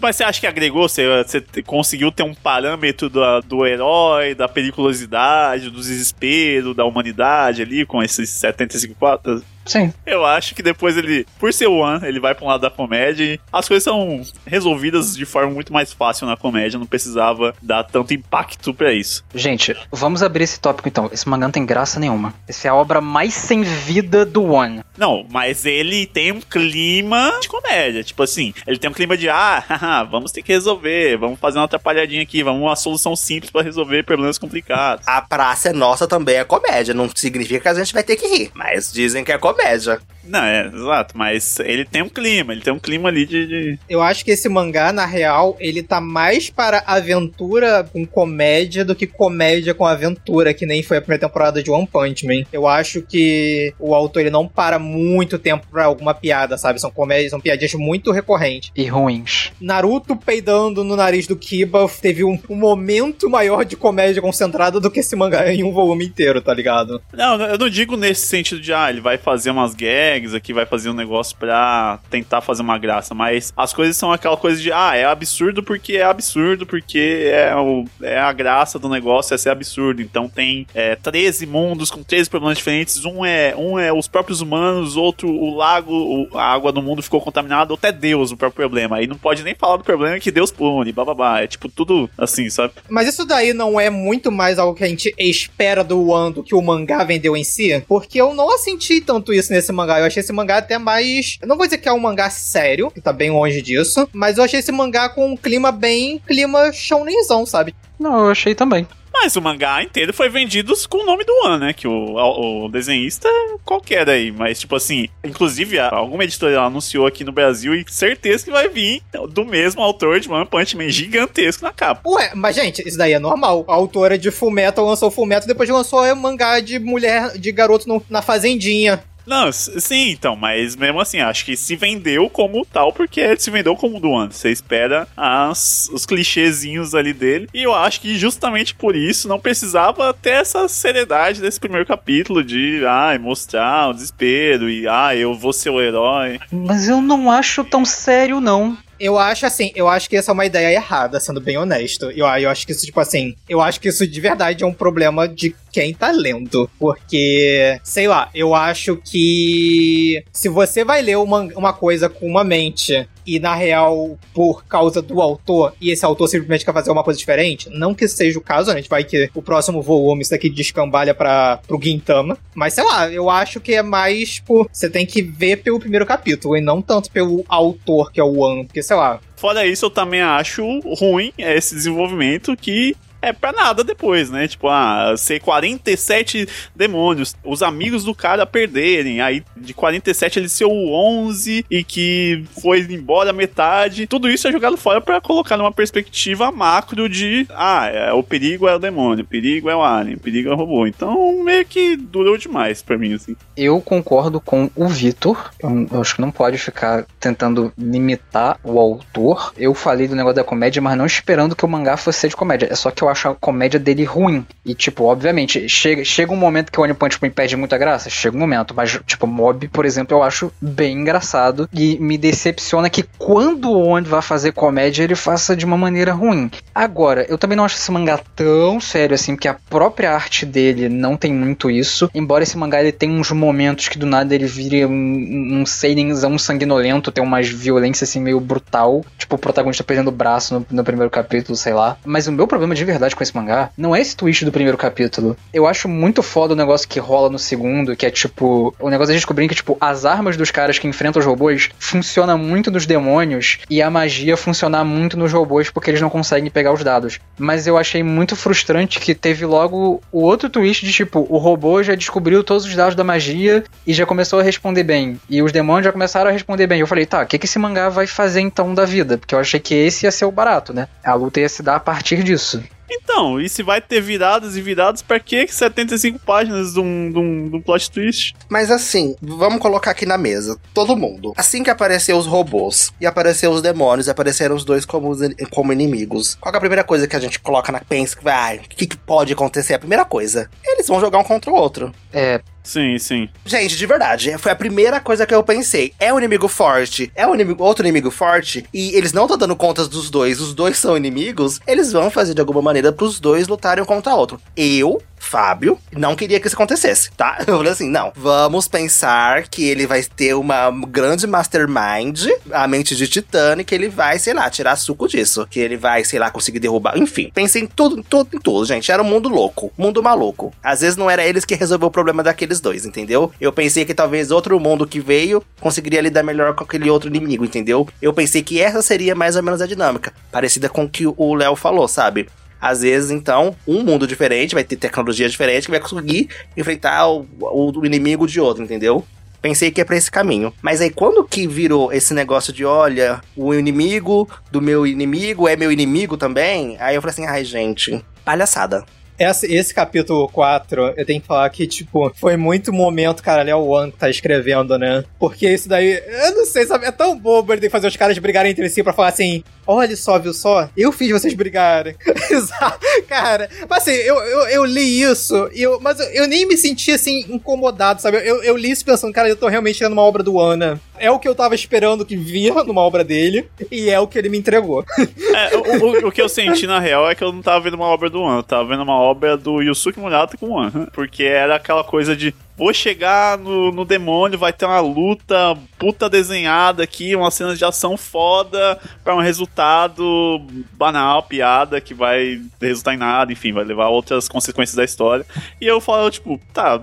Mas você acha que agregou? Você, você conseguiu ter um parâmetro do, do herói, da periculosidade, do desespero da humanidade ali com esses 75 quadros? Sim. Eu acho que depois ele, por ser o One, ele vai pra um lado da comédia e as coisas são resolvidas de forma muito mais fácil na comédia, não precisava dar tanto impacto pra isso. Gente, vamos abrir esse tópico então. Esse mangá não tem graça nenhuma. Essa é a obra mais sem vida do One. Não, mas ele tem um clima de comédia. Tipo assim, ele tem um clima de, ah, haha, vamos ter que resolver, vamos fazer uma atrapalhadinha aqui, vamos uma solução simples pra resolver problemas complicados. A praça é nossa também é comédia. Não significa que a gente vai ter que rir. Mas dizem que é comédia comédia. Não, é, exato, mas ele tem um clima, ele tem um clima ali de. de- Eu acho que esse mangá, na real, ele tá mais para aventura com comédia do que comédia com aventura, que nem foi a primeira temporada de One Punch Man. Eu acho que o autor ele não para muito tempo pra alguma piada, sabe? São comédias, são piadinhas muito recorrentes. E ruins. Naruto peidando no nariz do Kiba teve um, um momento maior de comédia concentrada do que esse mangá em um volume inteiro, tá ligado? Não, eu não digo nesse sentido de, ah, ele vai fazer umas gags gags, aqui vai fazer um negócio pra tentar fazer uma graça, mas as coisas são aquela coisa de, ah, é absurdo porque é absurdo, porque é, o, é a graça do negócio é ser absurdo. Então tem é, 13 mundos com 13 problemas diferentes, um é, um é os próprios humanos, outro o lago, a água do mundo ficou contaminada, outro é Deus o próprio problema. Aí não pode nem falar do problema que Deus pune, bababá. É tipo tudo assim, sabe? Mas isso daí não é muito mais algo que a gente espera do One do que o mangá vendeu em si? Porque eu não senti tanto isso nesse mangá. Eu achei esse mangá até mais. Eu não vou dizer que é um mangá sério, que tá bem longe disso, mas eu achei esse mangá com um clima bem clima shounenzão, sabe? Não, eu achei também. Mas o mangá inteiro foi vendido com o nome do One, né? Que o, o desenhista qualquer aí. Mas, tipo assim, inclusive, alguma editora anunciou aqui no Brasil e certeza que vai vir do mesmo autor de One Punch Man gigantesco na capa. Ué, mas gente, isso daí é normal. A autora de Fullmetal lançou Fullmetal depois lançou o mangá de mulher, de garoto no, na fazendinha. Não, sim, então, mas mesmo assim, acho que se vendeu como tal, porque se vendeu como do ano. Você espera as, os clichêzinhos ali dele. E eu acho que justamente por isso não precisava ter essa seriedade desse primeiro capítulo de ah, mostrar o desespero e ah, eu vou ser o herói. Mas eu não acho tão sério, não. Eu acho assim, eu acho que essa é uma ideia errada, sendo bem honesto. Eu, eu acho que isso, tipo assim, eu acho que isso de verdade é um problema de quem tá lendo. Porque, sei lá, eu acho que se você vai ler uma, uma coisa com uma mente e na real, por causa do autor, e esse autor simplesmente quer fazer uma coisa diferente, não que seja o caso, a gente vai que o próximo volume isso daqui descambalha para pro Gintama, mas sei lá, eu acho que é mais, tipo, você tem que ver pelo primeiro capítulo e não tanto pelo autor que é o One, porque sei lá, Fora isso, eu também acho ruim esse desenvolvimento que é pra nada depois, né? Tipo, ah, ser 47 demônios, os amigos do cara perderem, aí de 47 ele ser o 11 e que foi embora metade. Tudo isso é jogado fora para colocar numa perspectiva macro de, ah, é, o perigo é o demônio, o perigo é o alien, o perigo é o robô. Então, meio que durou demais para mim, assim. Eu concordo com o Vitor. Eu, eu acho que não pode ficar tentando limitar o autor. Eu falei do negócio da comédia, mas não esperando que o mangá fosse de comédia. É só que eu acho a comédia dele ruim. E, tipo, obviamente, chega, chega um momento que o One Punch Man perde muita graça. Chega um momento. Mas, tipo, Mob, por exemplo, eu acho bem engraçado. E me decepciona que quando o One vai fazer comédia, ele faça de uma maneira ruim. Agora, eu também não acho esse mangá tão sério assim, porque a própria arte dele não tem muito isso. Embora esse mangá ele tenha uns momentos que do nada ele vire um, um seinenzão sanguinolento, tem umas violência assim meio brutal. Tipo, o protagonista perdendo o braço no, no primeiro capítulo, sei lá. Mas o meu problema de verdade com esse mangá não é esse twist do primeiro capítulo. Eu acho muito foda o negócio que rola no segundo, que é tipo. O negócio de descobrir que, tipo, as armas dos caras que enfrentam os robôs funciona muito nos demônios e a magia funcionar muito nos robôs porque eles não conseguem pegar os dados. Mas eu achei muito frustrante que teve logo o outro twist de tipo, o robô já descobriu todos os dados da magia e já começou a responder bem. E os demônios já começaram a responder bem. Eu falei, tá, o que, que esse mangá vai fazer então da vida? Porque eu achei que esse ia ser o barato, né? A luta ia se dar a partir disso. Então, e se vai ter viradas e viradas, pra que 75 páginas de um, de, um, de um plot twist? Mas assim, vamos colocar aqui na mesa, todo mundo. Assim que apareceu os robôs e apareceu os demônios, apareceram os dois como, como inimigos. Qual é a primeira coisa que a gente coloca na pensa que vai, o que, que pode acontecer? A primeira coisa, eles vão jogar um contra o outro. É, Sim, sim. Gente, de verdade, foi a primeira coisa que eu pensei. É um inimigo forte, é um inimigo, outro inimigo forte, e eles não estão dando contas dos dois, os dois são inimigos, eles vão fazer de alguma maneira pros dois lutarem contra o outro. Eu Fábio não queria que isso acontecesse, tá? Eu falei assim: não, vamos pensar que ele vai ter uma grande mastermind, a mente de Titã, que ele vai, sei lá, tirar suco disso. Que ele vai, sei lá, conseguir derrubar. Enfim, pensei em tudo, tudo, em tudo, gente. Era um mundo louco, mundo maluco. Às vezes não era eles que resolveu o problema daqueles dois, entendeu? Eu pensei que talvez outro mundo que veio conseguiria lidar melhor com aquele outro inimigo, entendeu? Eu pensei que essa seria mais ou menos a dinâmica, parecida com o que o Léo falou, sabe? Às vezes, então, um mundo diferente vai ter tecnologia diferente que vai conseguir enfrentar o, o inimigo de outro, entendeu? Pensei que ia pra esse caminho. Mas aí, quando que virou esse negócio de, olha, o inimigo do meu inimigo é meu inimigo também? Aí eu falei assim, ai, gente, palhaçada. Esse, capítulo 4, eu tenho que falar que, tipo, foi muito momento, cara, é o One que tá escrevendo, né? Porque isso daí, eu não sei, sabe? É tão bobo ele ter que fazer os caras brigarem entre si pra falar assim: olha só, viu só? Eu fiz vocês brigarem. Exato. Cara, mas assim, eu, eu, eu li isso, e eu, mas eu, eu nem me senti assim, incomodado, sabe? Eu, eu li isso pensando, cara, eu tô realmente lendo uma obra do Ana. É o que eu tava esperando que via numa obra dele, e é o que ele me entregou. É, o, o, o que eu senti na real é que eu não tava vendo uma obra do One, eu tava vendo uma obra do Yusuke Murata com o One. Porque era aquela coisa de vou chegar no, no demônio, vai ter uma luta puta desenhada aqui, uma cena de ação foda para um resultado banal, piada, que vai resultar em nada, enfim, vai levar outras consequências da história. E eu falo, tipo, tá,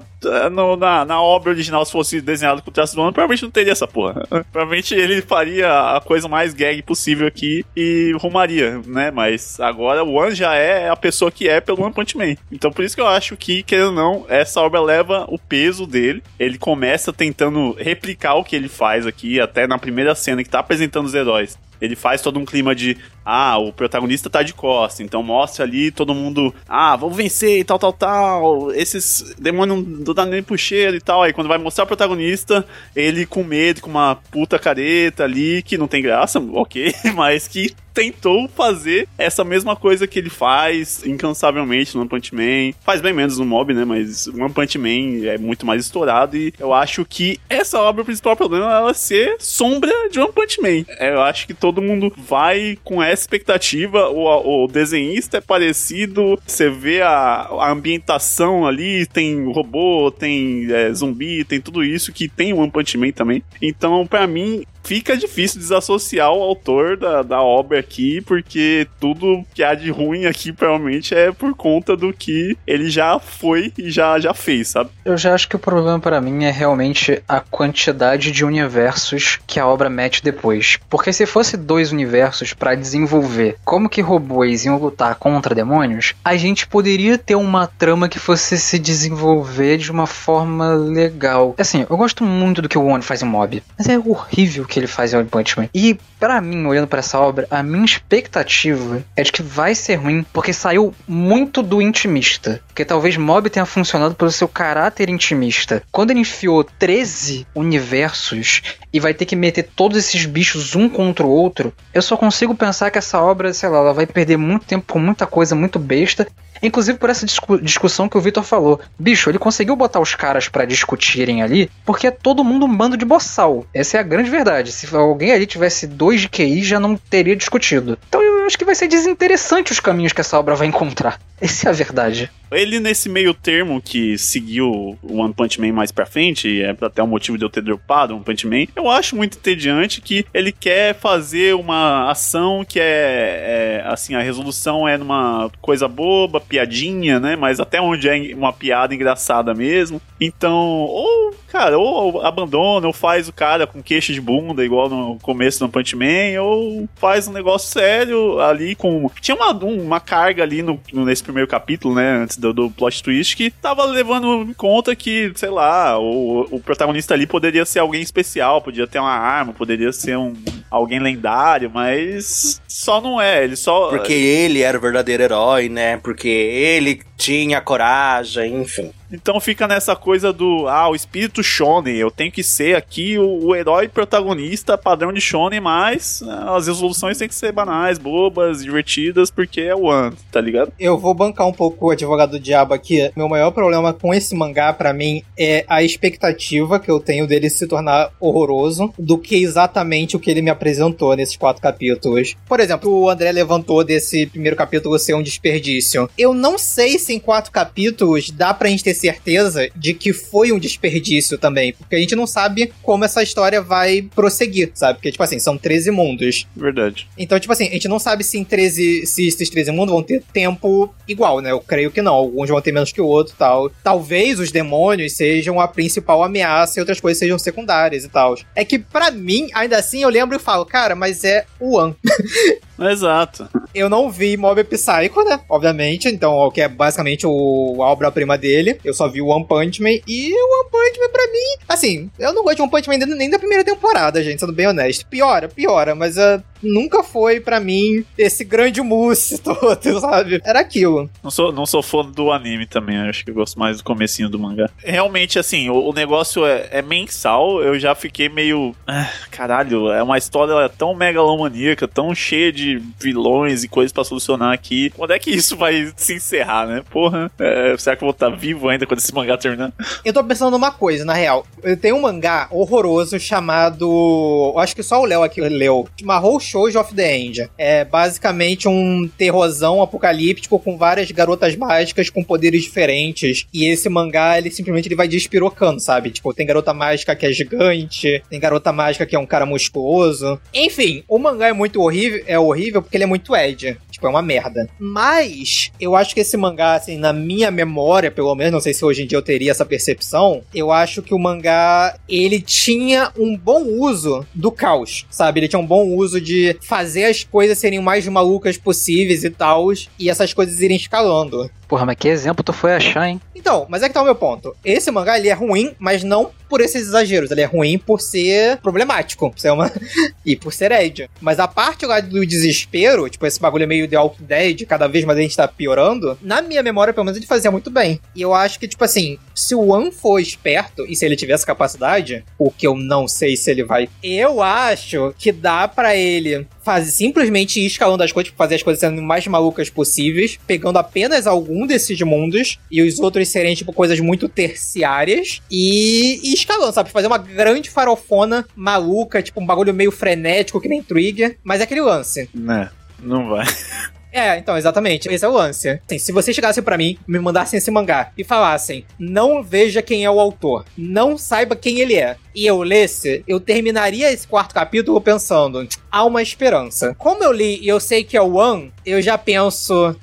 no, na, na obra original, se fosse desenhado com o traço do ano, provavelmente não teria essa porra. provavelmente ele faria a coisa mais gag possível aqui e rumaria, né? Mas agora o One já é a pessoa que é pelo One Punch Man. Então por isso que eu acho que, querendo ou não, essa obra leva o peso dele. Ele começa tentando replicar o que ele faz aqui, até na primeira cena que tá apresentando os heróis. Ele faz todo um clima de, ah, o protagonista tá de costa, então mostra ali todo mundo, ah, vamos vencer e tal, tal, tal. Esses demônios não dá nem pro cheiro e tal. Aí quando vai mostrar o protagonista, ele com medo, com uma puta careta ali, que não tem graça, ok, mas que tentou fazer essa mesma coisa que ele faz incansavelmente no One Punch Man. Faz bem menos no Mob, né? Mas o One Punch Man é muito mais estourado e eu acho que essa obra, o principal problema é ela ser sombra de One Punch Man. É, eu acho que todo mundo vai com essa expectativa, o, o desenhista é parecido, você vê a, a ambientação ali, tem robô, tem é, zumbi, tem tudo isso que tem o One Punch Man também. Então, para mim, fica difícil desassociar o autor da, da obra aqui, porque tudo que há de ruim aqui provavelmente é por conta do que ele já foi e já, já fez, sabe? Eu já acho que o problema para mim é realmente a quantidade de universos que a obra mete depois. Porque se fosse dois universos para desenvolver como que robôs iam lutar contra demônios, a gente poderia ter uma trama que fosse se desenvolver de uma forma legal. Assim, eu gosto muito do que o One faz em Mob, mas é horrível que ele faz em One Punch Man. E para mim, olhando para essa obra, a minha expectativa é de que vai ser ruim, porque saiu muito do intimista. Porque talvez Mob tenha funcionado pelo seu caráter intimista. Quando ele enfiou 13 universos e vai ter que meter todos esses bichos um contra o outro, eu só consigo pensar que essa obra, sei lá, ela vai perder muito tempo com muita coisa muito besta Inclusive por essa discu discussão que o Vitor falou. Bicho, ele conseguiu botar os caras para discutirem ali, porque é todo mundo um bando de boçal. Essa é a grande verdade. Se alguém ali tivesse dois de QI, já não teria discutido. Então acho que vai ser desinteressante os caminhos que essa obra vai encontrar. Essa é a verdade. Ele, nesse meio termo que seguiu o One Punch Man mais pra frente, e é até o motivo de eu ter dropado One Punch Man, eu acho muito entediante que ele quer fazer uma ação que é, é, assim, a resolução é numa coisa boba, piadinha, né? Mas até onde é uma piada engraçada mesmo. Então, ou, cara, ou abandona, ou faz o cara com queixo de bunda, igual no começo do One Punch Man, ou faz um negócio sério ali com. Tinha uma, uma carga ali no, nesse primeiro capítulo, né? Antes do, do plot twist, que tava levando em conta que, sei lá, o, o protagonista ali poderia ser alguém especial, podia ter uma arma, poderia ser um alguém lendário, mas só não é. Ele só. Porque ele era o verdadeiro herói, né? Porque ele tinha coragem, enfim. Então fica nessa coisa do, ah, o espírito shonen, eu tenho que ser aqui o, o herói protagonista padrão de shonen, mas né, as resoluções têm que ser banais, bobas, divertidas, porque é o ano, tá ligado? Eu vou bancar um pouco o advogado do diabo aqui. Meu maior problema com esse mangá, para mim, é a expectativa que eu tenho dele se tornar horroroso, do que exatamente o que ele me apresentou nesses quatro capítulos. Por exemplo, o André levantou desse primeiro capítulo ser um desperdício. Eu não sei se em quatro capítulos dá pra gente ter certeza de que foi um desperdício também, porque a gente não sabe como essa história vai prosseguir, sabe? Porque, tipo assim, são 13 mundos. Verdade. Então, tipo assim, a gente não sabe se em 13, se esses 13 mundos vão ter tempo igual, né? Eu creio que não. Alguns vão ter menos que o outro e tal. Talvez os demônios sejam a principal ameaça e outras coisas sejam secundárias e tal. É que, para mim, ainda assim, eu lembro e falo, cara, mas é o One. Exato. Eu não vi Mob Psycho, né? Obviamente, então, que é basicamente o, a obra-prima dele. Eu só vi o One Punch Man. E o One Punch Man, pra mim, assim, eu não gosto de One Punch Man nem da primeira temporada, gente, sendo bem honesto. Piora, piora, mas uh, nunca foi pra mim esse grande mousse todo, sabe? Era aquilo. Não sou, não sou fã do anime também, acho que eu gosto mais do comecinho do mangá. Realmente, assim, o, o negócio é, é mensal, eu já fiquei meio. ah, caralho, é uma história tão megalomaníaca, tão cheia de vilões e coisas pra solucionar aqui. Quando é que isso vai se encerrar, né? Porra, é, será que eu vou estar vivo ainda quando esse mangá terminar? Eu tô pensando numa coisa, na real. Eu tenho um mangá horroroso chamado. Eu acho que só o Léo aqui leu. Mahou Shoujo of the End. É basicamente um terrorzão apocalíptico com várias garotas mágicas com poderes diferentes. E esse mangá, ele simplesmente ele vai despirocando, sabe? Tipo, tem garota mágica que é gigante, tem garota mágica que é um cara musculoso. Enfim, o mangá é muito horrível, é horrível porque ele é muito Ed. Tipo, é uma merda. Mas, eu acho que esse mangá, assim, na minha memória, pelo menos, não sei se hoje em dia eu teria essa percepção, eu acho que o mangá, ele tinha um bom uso do caos, sabe? Ele tinha um bom uso de fazer as coisas serem o mais malucas possíveis e tal, e essas coisas irem escalando. Porra, mas que exemplo tu foi achar, hein? Então, mas é que tá o meu ponto. Esse mangá, ele é ruim, mas não por esses exageros. Ele é ruim por ser problemático, por ser uma... e por ser Ed. Mas a parte lá do desespero, tipo, esse bagulho meio The Walking Dead, cada vez mais a gente tá piorando, na minha memória, pelo menos, ele fazia muito bem. E eu acho que, tipo assim, se o One for esperto, e se ele tivesse capacidade, o que eu não sei se ele vai... Eu acho que dá para ele fazer simplesmente ir escalando as coisas, fazer as coisas sendo mais malucas possíveis, pegando apenas algum desses mundos e os outros serem, tipo, coisas muito terciárias e, e escalando, sabe? Fazer uma grande farofona maluca, tipo, um bagulho meio frenético que nem Trigger, mas é aquele lance. Né, não vai. É, então, exatamente. Esse é o lance. Assim, se vocês chegassem pra mim, me mandassem esse mangá e falassem, não veja quem é o autor, não saiba quem ele é, e eu lesse, eu terminaria esse quarto capítulo pensando, há uma esperança. Como eu li e eu sei que é o One, eu já penso.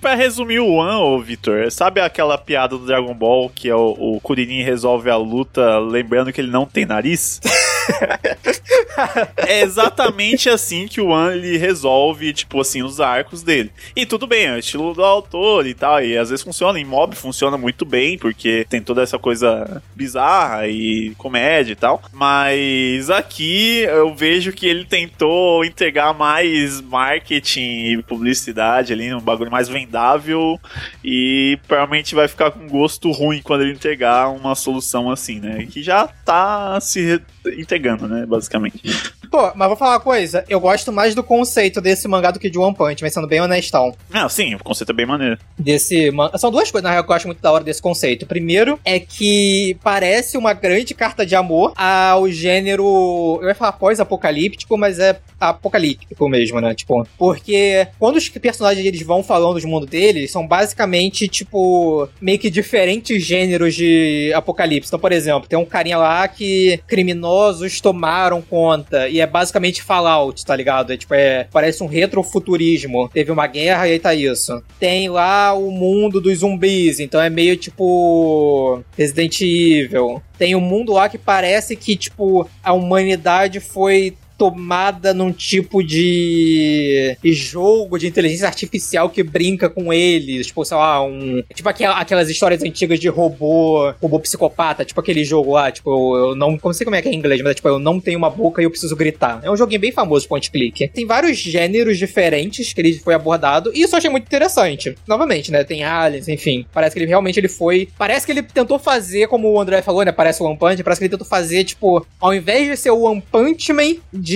Pra resumir o One, ô Vitor, sabe aquela piada do Dragon Ball que é o, o Kuririn resolve a luta lembrando que ele não tem nariz? é exatamente assim que o One ele resolve, tipo assim, os arcos dele. E tudo bem, é o estilo do autor e tal, e às vezes funciona. Em Mob funciona muito bem, porque tem toda essa coisa bizarra e comédia e tal. Mas aqui eu vejo que ele tentou entregar mais marketing e publicidade ali, um bagulho mais vendável. E provavelmente vai ficar com gosto ruim quando ele entregar uma solução assim, né? Que já tá se entregando, né? Basicamente. Pô, mas vou falar uma coisa, eu gosto mais do conceito desse mangá do que de One Punch, mas sendo bem honestão. Não, sim, o conceito é bem maneiro. Desse man... São duas coisas, na real, que eu acho muito da hora desse conceito. Primeiro, é que parece uma grande carta de amor ao gênero. Eu ia falar pós-apocalíptico, mas é apocalíptico mesmo, né? Tipo, porque quando os personagens eles vão falando do mundo deles, são basicamente, tipo, meio que diferentes gêneros de apocalipse. Então, por exemplo, tem um carinha lá que criminosos tomaram conta e é basicamente Fallout, tá ligado? É, tipo, é, parece um retrofuturismo. Teve uma guerra e aí tá isso. Tem lá o mundo dos zumbis, então é meio tipo Resident Evil. Tem um mundo lá que parece que, tipo, a humanidade foi tomada num tipo de jogo de inteligência artificial que brinca com eles. Tipo, sei lá, um. Tipo aquelas histórias antigas de robô, robô psicopata, tipo aquele jogo lá, tipo, eu não. Não sei como é que é em inglês, mas é, tipo, eu não tenho uma boca e eu preciso gritar. É um joguinho bem famoso, point click. Tem vários gêneros diferentes que ele foi abordado, e isso eu achei muito interessante. Novamente, né? Tem aliens, enfim. Parece que ele realmente ele foi. Parece que ele tentou fazer, como o André falou, né? Parece o One Punch, parece que ele tentou fazer, tipo, ao invés de ser o One Punch Man, de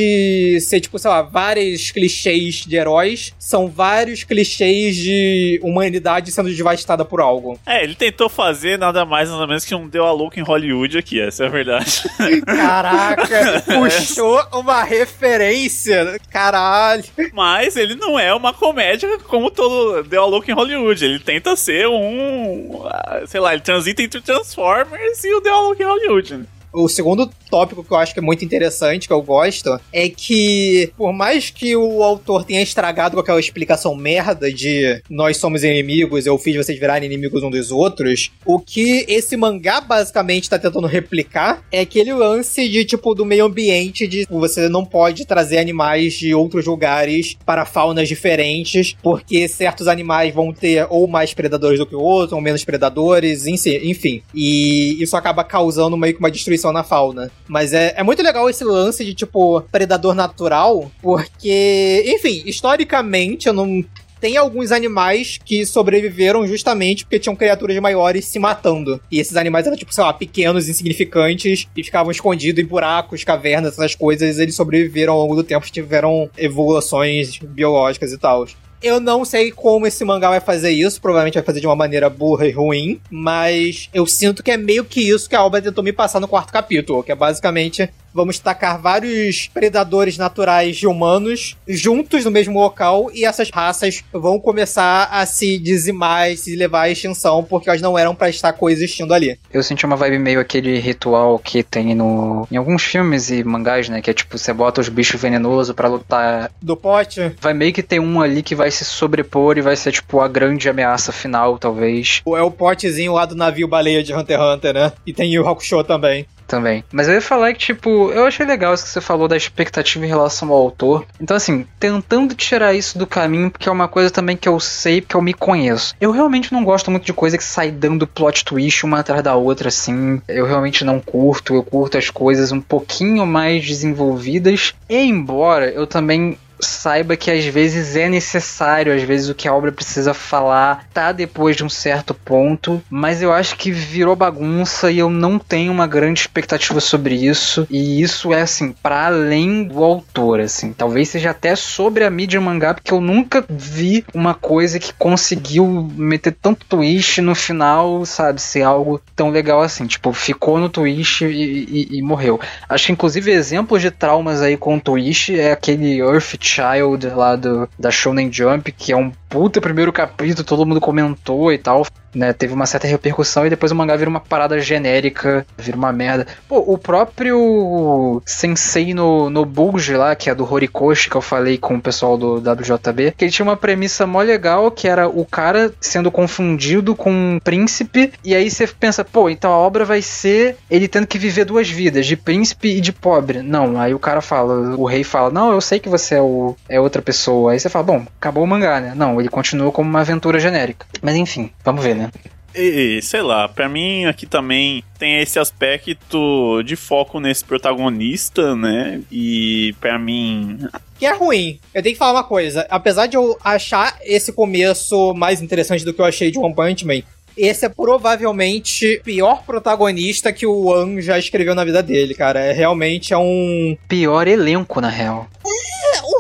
ser, tipo, sei lá, vários clichês de heróis, são vários clichês de humanidade sendo devastada por algo. É, ele tentou fazer nada mais, nada menos que um Deu a Louco em Hollywood aqui, essa é a verdade. Caraca, puxou uma referência. Caralho. Mas ele não é uma comédia como todo Deu a Louco em Hollywood. Ele tenta ser um. ah, Sei lá, ele transita entre o Transformers e o Deu a Louco em Hollywood. O segundo tópico que eu acho que é muito interessante, que eu gosto, é que, por mais que o autor tenha estragado com aquela explicação merda de nós somos inimigos, eu fiz vocês virarem inimigos um dos outros, o que esse mangá basicamente tá tentando replicar é aquele lance de, tipo, do meio ambiente, de você não pode trazer animais de outros lugares para faunas diferentes, porque certos animais vão ter ou mais predadores do que outros, ou menos predadores, enfim. E isso acaba causando meio que uma destruição funciona a fauna. Mas é, é muito legal esse lance de, tipo, predador natural, porque, enfim, historicamente, eu não tem alguns animais que sobreviveram justamente porque tinham criaturas maiores se matando. E esses animais eram, tipo, sei lá, pequenos, insignificantes e ficavam escondidos em buracos, cavernas, essas coisas. Eles sobreviveram ao longo do tempo, tiveram evoluções biológicas e tal. Eu não sei como esse mangá vai fazer isso, provavelmente vai fazer de uma maneira burra e ruim, mas eu sinto que é meio que isso que a obra tentou me passar no quarto capítulo, que é basicamente vamos tacar vários predadores naturais de humanos juntos no mesmo local e essas raças vão começar a se dizimar e se levar à extinção porque elas não eram para estar coexistindo ali. Eu senti uma vibe meio aquele ritual que tem no em alguns filmes e mangás, né, que é tipo você bota os bichos venenosos para lutar do pote. Vai meio que ter um ali que vai se sobrepor e vai ser tipo a grande ameaça final, talvez. Ou é o potezinho lá do navio baleia de Hunter x Hunter, né? E tem o Hakusho também também. Mas eu ia falar que, tipo, eu achei legal isso que você falou da expectativa em relação ao autor. Então, assim, tentando tirar isso do caminho, porque é uma coisa também que eu sei, porque eu me conheço. Eu realmente não gosto muito de coisa que sai dando plot twist uma atrás da outra, assim. Eu realmente não curto. Eu curto as coisas um pouquinho mais desenvolvidas. E embora eu também saiba que às vezes é necessário, às vezes o que a obra precisa falar tá depois de um certo ponto, mas eu acho que virou bagunça e eu não tenho uma grande expectativa sobre isso. E isso é assim, para além do autor, assim, talvez seja até sobre a mídia mangá, porque eu nunca vi uma coisa que conseguiu meter tanto twist no final, sabe, ser algo tão legal assim, tipo, ficou no twist e, e, e morreu. Acho que inclusive exemplos de traumas aí com twist é aquele Earth Child lá do, da Shonen Jump, que é um puta primeiro capítulo, todo mundo comentou e tal né, teve uma certa repercussão e depois o mangá vira uma parada genérica, vira uma merda. Pô, o próprio Sensei no, no Bulge lá, que é do Horikoshi, que eu falei com o pessoal do WJB, que ele tinha uma premissa mó legal, que era o cara sendo confundido com um príncipe, e aí você pensa, pô, então a obra vai ser ele tendo que viver duas vidas, de príncipe e de pobre. Não, aí o cara fala, o rei fala, não, eu sei que você é, o, é outra pessoa. Aí você fala, bom, acabou o mangá, né? Não, ele continua como uma aventura genérica. Mas enfim, vamos ver, né? E, sei lá, para mim aqui também tem esse aspecto de foco nesse protagonista, né? E para mim. Que é ruim. Eu tenho que falar uma coisa. Apesar de eu achar esse começo mais interessante do que eu achei de One Punch Man, esse é provavelmente o pior protagonista que o An já escreveu na vida dele, cara. É realmente é um. Pior elenco, na real.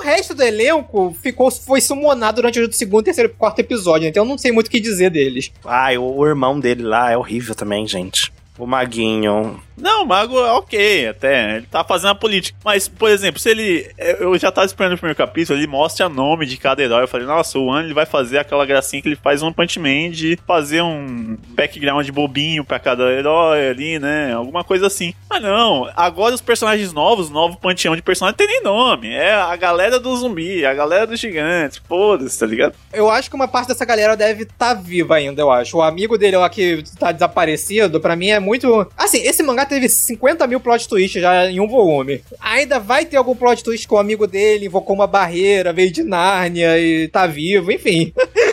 Resto do elenco ficou, foi sumonado durante o segundo, terceiro e quarto episódio, então eu não sei muito o que dizer deles. Ah, o, o irmão dele lá é horrível também, gente. O Maguinho. Não, o Mago é ok, até. Ele tá fazendo a política. Mas, por exemplo, se ele. Eu já tava esperando o primeiro capítulo, ele mostra o nome de cada herói. Eu falei, nossa, o One ele vai fazer aquela gracinha que ele faz um Punch Man de fazer um background bobinho pra cada herói ali, né? Alguma coisa assim. Mas não, agora os personagens novos, novo panteão de personagem, tem nem nome. É a galera do zumbi, a galera dos gigantes. Foda-se, tá ligado? Eu acho que uma parte dessa galera deve estar tá viva ainda, eu acho. O amigo dele lá que tá desaparecido, pra mim é muito. Assim, esse mangá teve 50 mil plot twists já em um volume. Ainda vai ter algum plot twist com o amigo dele, invocou uma barreira, veio de Nárnia e tá vivo, enfim.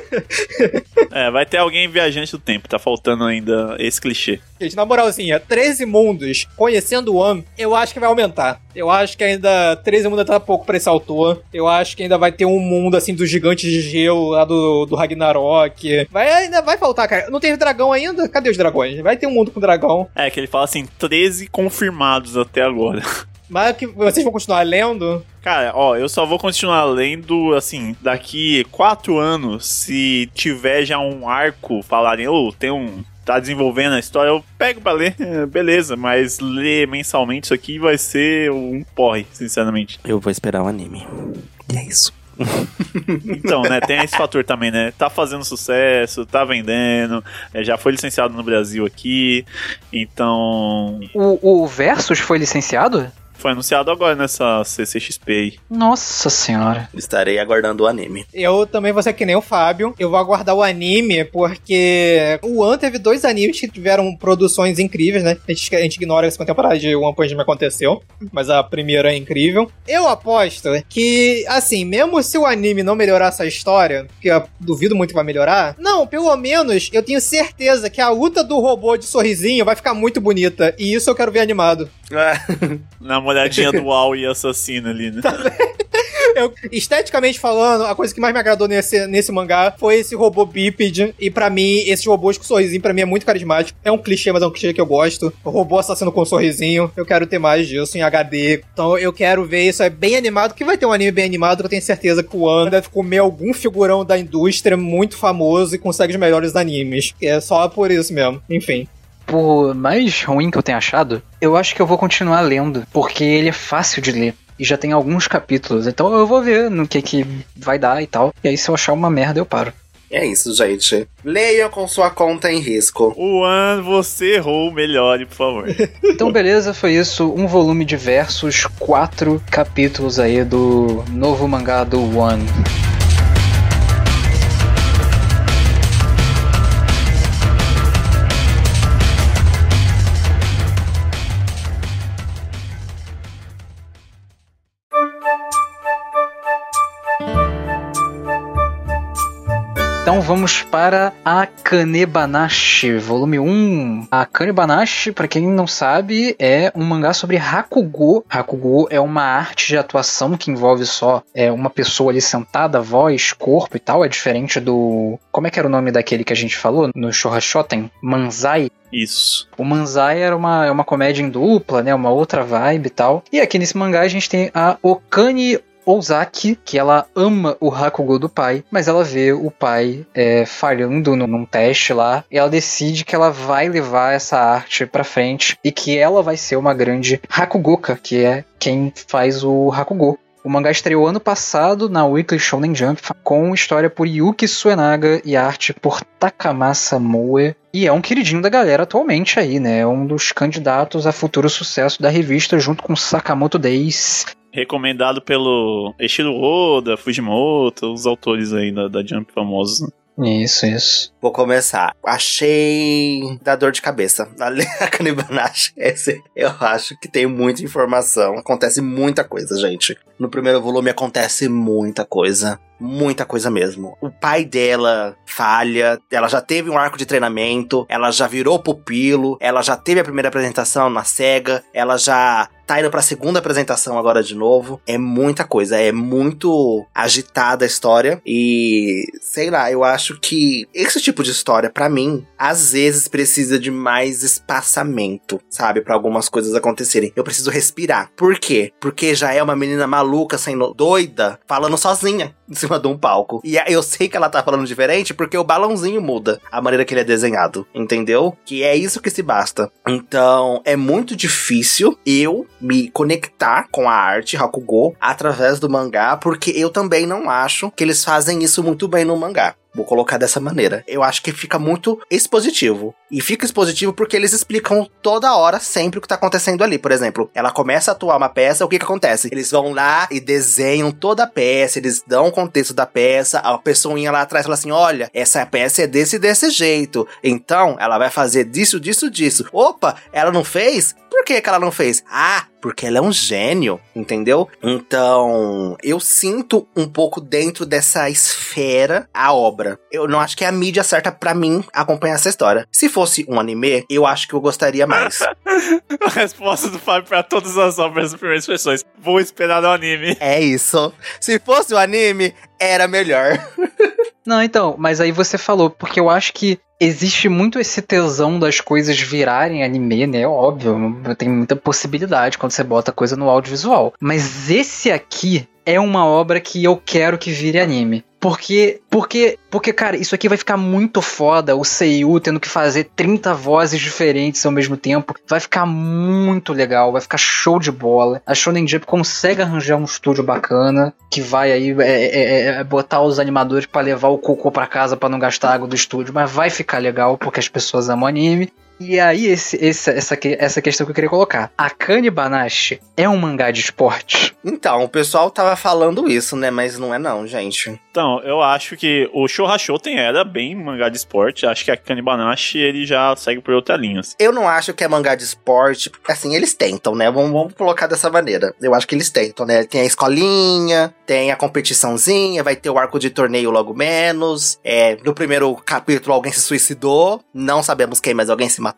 é, vai ter alguém viajante do tempo, tá faltando ainda esse clichê. Gente, na moralzinha, 13 mundos conhecendo o One, eu acho que vai aumentar. Eu acho que ainda 13 mundos tá pouco pra esse autor. Eu acho que ainda vai ter um mundo assim dos gigantes de gelo lá do, do Ragnarok. Vai, ainda vai faltar, cara. Não teve dragão ainda? Cadê os dragões? Vai ter um mundo com dragão. É, que ele fala assim, 13 confirmados até agora. Mas que vocês vão continuar lendo? Cara, ó, eu só vou continuar lendo, assim, daqui quatro anos, se tiver já um arco falarem, ô, oh, tem um tá desenvolvendo a história, eu pego pra ler, é, beleza, mas ler mensalmente isso aqui vai ser um porre, sinceramente. Eu vou esperar o um anime. E é isso. então, né, tem esse fator também, né? Tá fazendo sucesso, tá vendendo, é, já foi licenciado no Brasil aqui, então. O, o Versus foi licenciado? Foi anunciado agora nessa CCXP aí. Nossa senhora. Estarei aguardando o anime. Eu também vou ser que nem o Fábio. Eu vou aguardar o anime, porque o One teve dois animes que tiveram produções incríveis, né? A gente, a gente ignora essa temporada de One Punch Man aconteceu, mas a primeira é incrível. Eu aposto que, assim, mesmo se o anime não melhorar essa história, que eu duvido muito que vai melhorar, não, pelo menos eu tenho certeza que a luta do robô de sorrisinho vai ficar muito bonita. E isso eu quero ver animado. Na molhadinha do UAU e assassino ali, né? Eu, esteticamente falando, a coisa que mais me agradou nesse, nesse mangá foi esse robô bípede. E pra mim, esses robôs com sorrisinho, pra mim, é muito carismático. É um clichê, mas é um clichê que eu gosto. O robô assassino com um sorrisinho. Eu quero ter mais disso em HD. Então eu quero ver isso. É bem animado, que vai ter um anime bem animado. Que eu tenho certeza que o One deve comer algum figurão da indústria muito famoso e consegue os melhores animes. É só por isso mesmo. Enfim. Por mais ruim que eu tenha achado, eu acho que eu vou continuar lendo, porque ele é fácil de ler. E já tem alguns capítulos, então eu vou ver no que que vai dar e tal. E aí, se eu achar uma merda, eu paro. É isso, gente. Leiam com sua conta em risco. Juan, você errou, melhore, por favor. Então, beleza, foi isso. Um volume de versos, quatro capítulos aí do novo mangá do One. Então vamos para a Kanebanashi, volume 1. A Kanebanashi, para quem não sabe, é um mangá sobre Hakugo. Hakugo é uma arte de atuação que envolve só é, uma pessoa ali sentada, voz, corpo e tal. É diferente do. Como é que era o nome daquele que a gente falou no Shohashoten? Manzai. Isso. O Manzai era uma, é uma comédia em dupla, né? Uma outra vibe e tal. E aqui nesse mangá a gente tem a Okani Ozaki, que ela ama o Hakugo do pai, mas ela vê o pai é, falhando num teste lá, e ela decide que ela vai levar essa arte pra frente e que ela vai ser uma grande Hakugoka, que é quem faz o Hakugo. O mangá estreou ano passado na Weekly Shonen Jump com história por Yuki Suenaga e arte por Takamasa Moe. E é um queridinho da galera atualmente aí, né? É um dos candidatos a futuro sucesso da revista junto com Sakamoto Days. Recomendado pelo Eshiro Oda, Fujimoto, os autores aí da, da Jump famosos. né? Isso, isso. Vou começar. Achei da dor de cabeça. A Kanibanashi, esse eu acho que tem muita informação. Acontece muita coisa, gente. No primeiro volume acontece muita coisa. Muita coisa mesmo. O pai dela falha, ela já teve um arco de treinamento, ela já virou pupilo, ela já teve a primeira apresentação na SEGA, ela já tá indo pra segunda apresentação agora de novo. É muita coisa, é muito agitada a história e sei lá, eu acho que esse tipo de história pra mim às vezes precisa de mais espaçamento, sabe, Pra algumas coisas acontecerem. Eu preciso respirar. Por quê? Porque já é uma menina maluca sendo doida, falando sozinha em cima de um palco. E eu sei que ela tá falando diferente porque o balãozinho muda a maneira que ele é desenhado, entendeu? Que é isso que se basta. Então, é muito difícil eu me conectar com a arte Hakugo através do mangá, porque eu também não acho que eles fazem isso muito bem no mangá. Vou colocar dessa maneira. Eu acho que fica muito expositivo. E fica expositivo porque eles explicam toda hora sempre o que tá acontecendo ali. Por exemplo, ela começa a atuar uma peça, o que que acontece? Eles vão lá e desenham toda a peça, eles dão o contexto da peça, a pessoinha lá atrás fala assim: olha, essa peça é desse e desse jeito. Então, ela vai fazer disso, disso, disso. Opa, ela não fez? Por que, que ela não fez? Ah, porque ela é um gênio, entendeu? Então, eu sinto um pouco dentro dessa esfera a obra. Eu não acho que é a mídia certa pra mim acompanhar essa história. Se fosse um anime, eu acho que eu gostaria mais. A resposta do Fábio pra todas as obras das primeiras pessoas. Vou esperar no anime. é isso. Se fosse o anime, era melhor. Não, então, mas aí você falou, porque eu acho que existe muito esse tesão das coisas virarem anime, né? Óbvio, tem muita possibilidade quando você bota coisa no audiovisual. Mas esse aqui é uma obra que eu quero que vire anime. Porque, porque, porque, cara, isso aqui vai ficar muito foda. O Seiyu tendo que fazer 30 vozes diferentes ao mesmo tempo. Vai ficar muito legal, vai ficar show de bola. A Shonen Jump consegue arranjar um estúdio bacana que vai aí é, é, é, botar os animadores pra levar o cocô pra casa pra não gastar água do estúdio. Mas vai ficar legal porque as pessoas amam anime. E aí, esse, esse, essa, que- essa questão que eu queria colocar. Akane Banashi é um mangá de esporte? Então, o pessoal tava falando isso, né? Mas não é não, gente. Então, eu acho que o Shoha Shoten era bem mangá de esporte. Acho que a Kanibanashi ele já segue por outra linha. assim. Eu não acho que é mangá de esporte. Assim, eles tentam, né? Vamos, vamos colocar dessa maneira. Eu acho que eles tentam, né? Tem a escolinha, tem a competiçãozinha, vai ter o arco de torneio logo menos. É, no primeiro capítulo alguém se suicidou. Não sabemos quem, mas alguém se matou.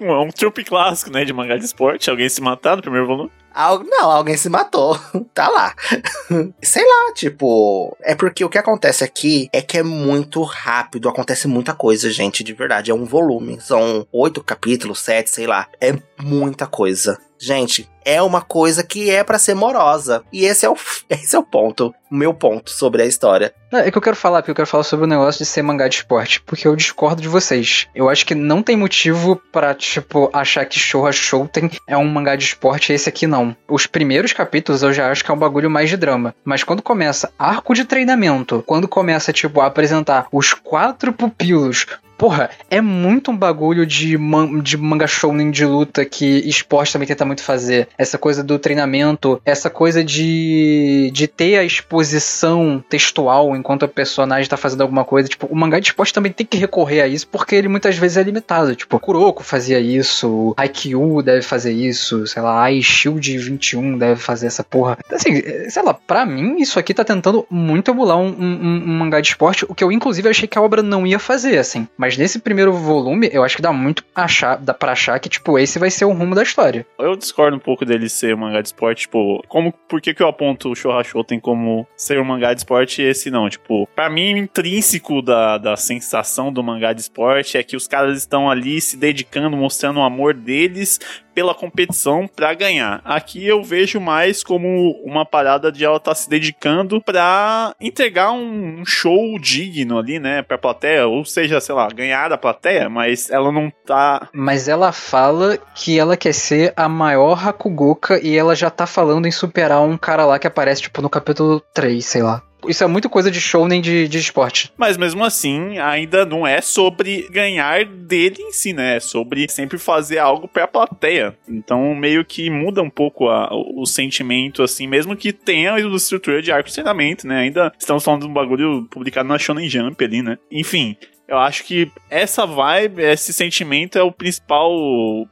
É um trupe clássico, né, de mangá de esporte. Alguém se matar no primeiro volume. Al- não, alguém se matou. tá lá. Sei lá, tipo. É porque o que acontece aqui é que é muito rápido. Acontece muita coisa, gente, de verdade. É um volume. São oito capítulos, sete, sei lá. É muita coisa. Gente, é uma coisa que é pra ser morosa. E esse é o, esse é o ponto. O meu ponto sobre a história. É que eu quero falar, porque eu quero falar sobre o negócio de ser mangá de esporte, porque eu discordo de vocês. Eu acho que não tem motivo pra, tipo, achar que Shouha Shouten é um mangá de esporte esse aqui não. Os primeiros capítulos eu já acho que é um bagulho mais de drama. Mas quando começa arco de treinamento, quando começa, tipo, a apresentar os quatro pupilos Porra, é muito um bagulho de, man de manga shounen de luta que esporte também tenta muito fazer. Essa coisa do treinamento, essa coisa de, de ter a exposição textual enquanto o personagem tá fazendo alguma coisa. Tipo, o mangá de esporte também tem que recorrer a isso porque ele muitas vezes é limitado. Tipo, Kuroko fazia isso, Haikyuu deve fazer isso, sei lá, Ai Shield 21 deve fazer essa porra. Assim, sei lá, pra mim isso aqui tá tentando muito emular um, um, um mangá de esporte, o que eu inclusive achei que a obra não ia fazer, assim. Mas nesse primeiro volume, eu acho que dá muito achar, dá pra achar que, tipo, esse vai ser o rumo da história. Eu discordo um pouco dele ser um mangá de esporte, tipo, como, por que que eu aponto o Shoha Shoten como ser um mangá de esporte e esse não? Tipo, pra mim, intrínseco da, da sensação do mangá de esporte é que os caras estão ali se dedicando, mostrando o amor deles pela competição pra ganhar. Aqui eu vejo mais como uma parada de ela estar tá se dedicando pra entregar um show digno ali, né, pra plateia, ou seja, sei lá, ganhar da plateia, mas ela não tá Mas ela fala que ela quer ser a maior Hakugoka e ela já tá falando em superar um cara lá que aparece, tipo, no capítulo 3, sei lá. Isso é muito coisa de shounen de, de esporte. Mas mesmo assim, ainda não é sobre ganhar dele em si, né? É sobre sempre fazer algo pra plateia. Então meio que muda um pouco a- o, o sentimento, assim, mesmo que tenha a estrutura de arco de treinamento, né? Ainda estamos falando de um bagulho publicado na Shonen Jump ali, né? Enfim. Eu acho que essa vibe, esse sentimento é o principal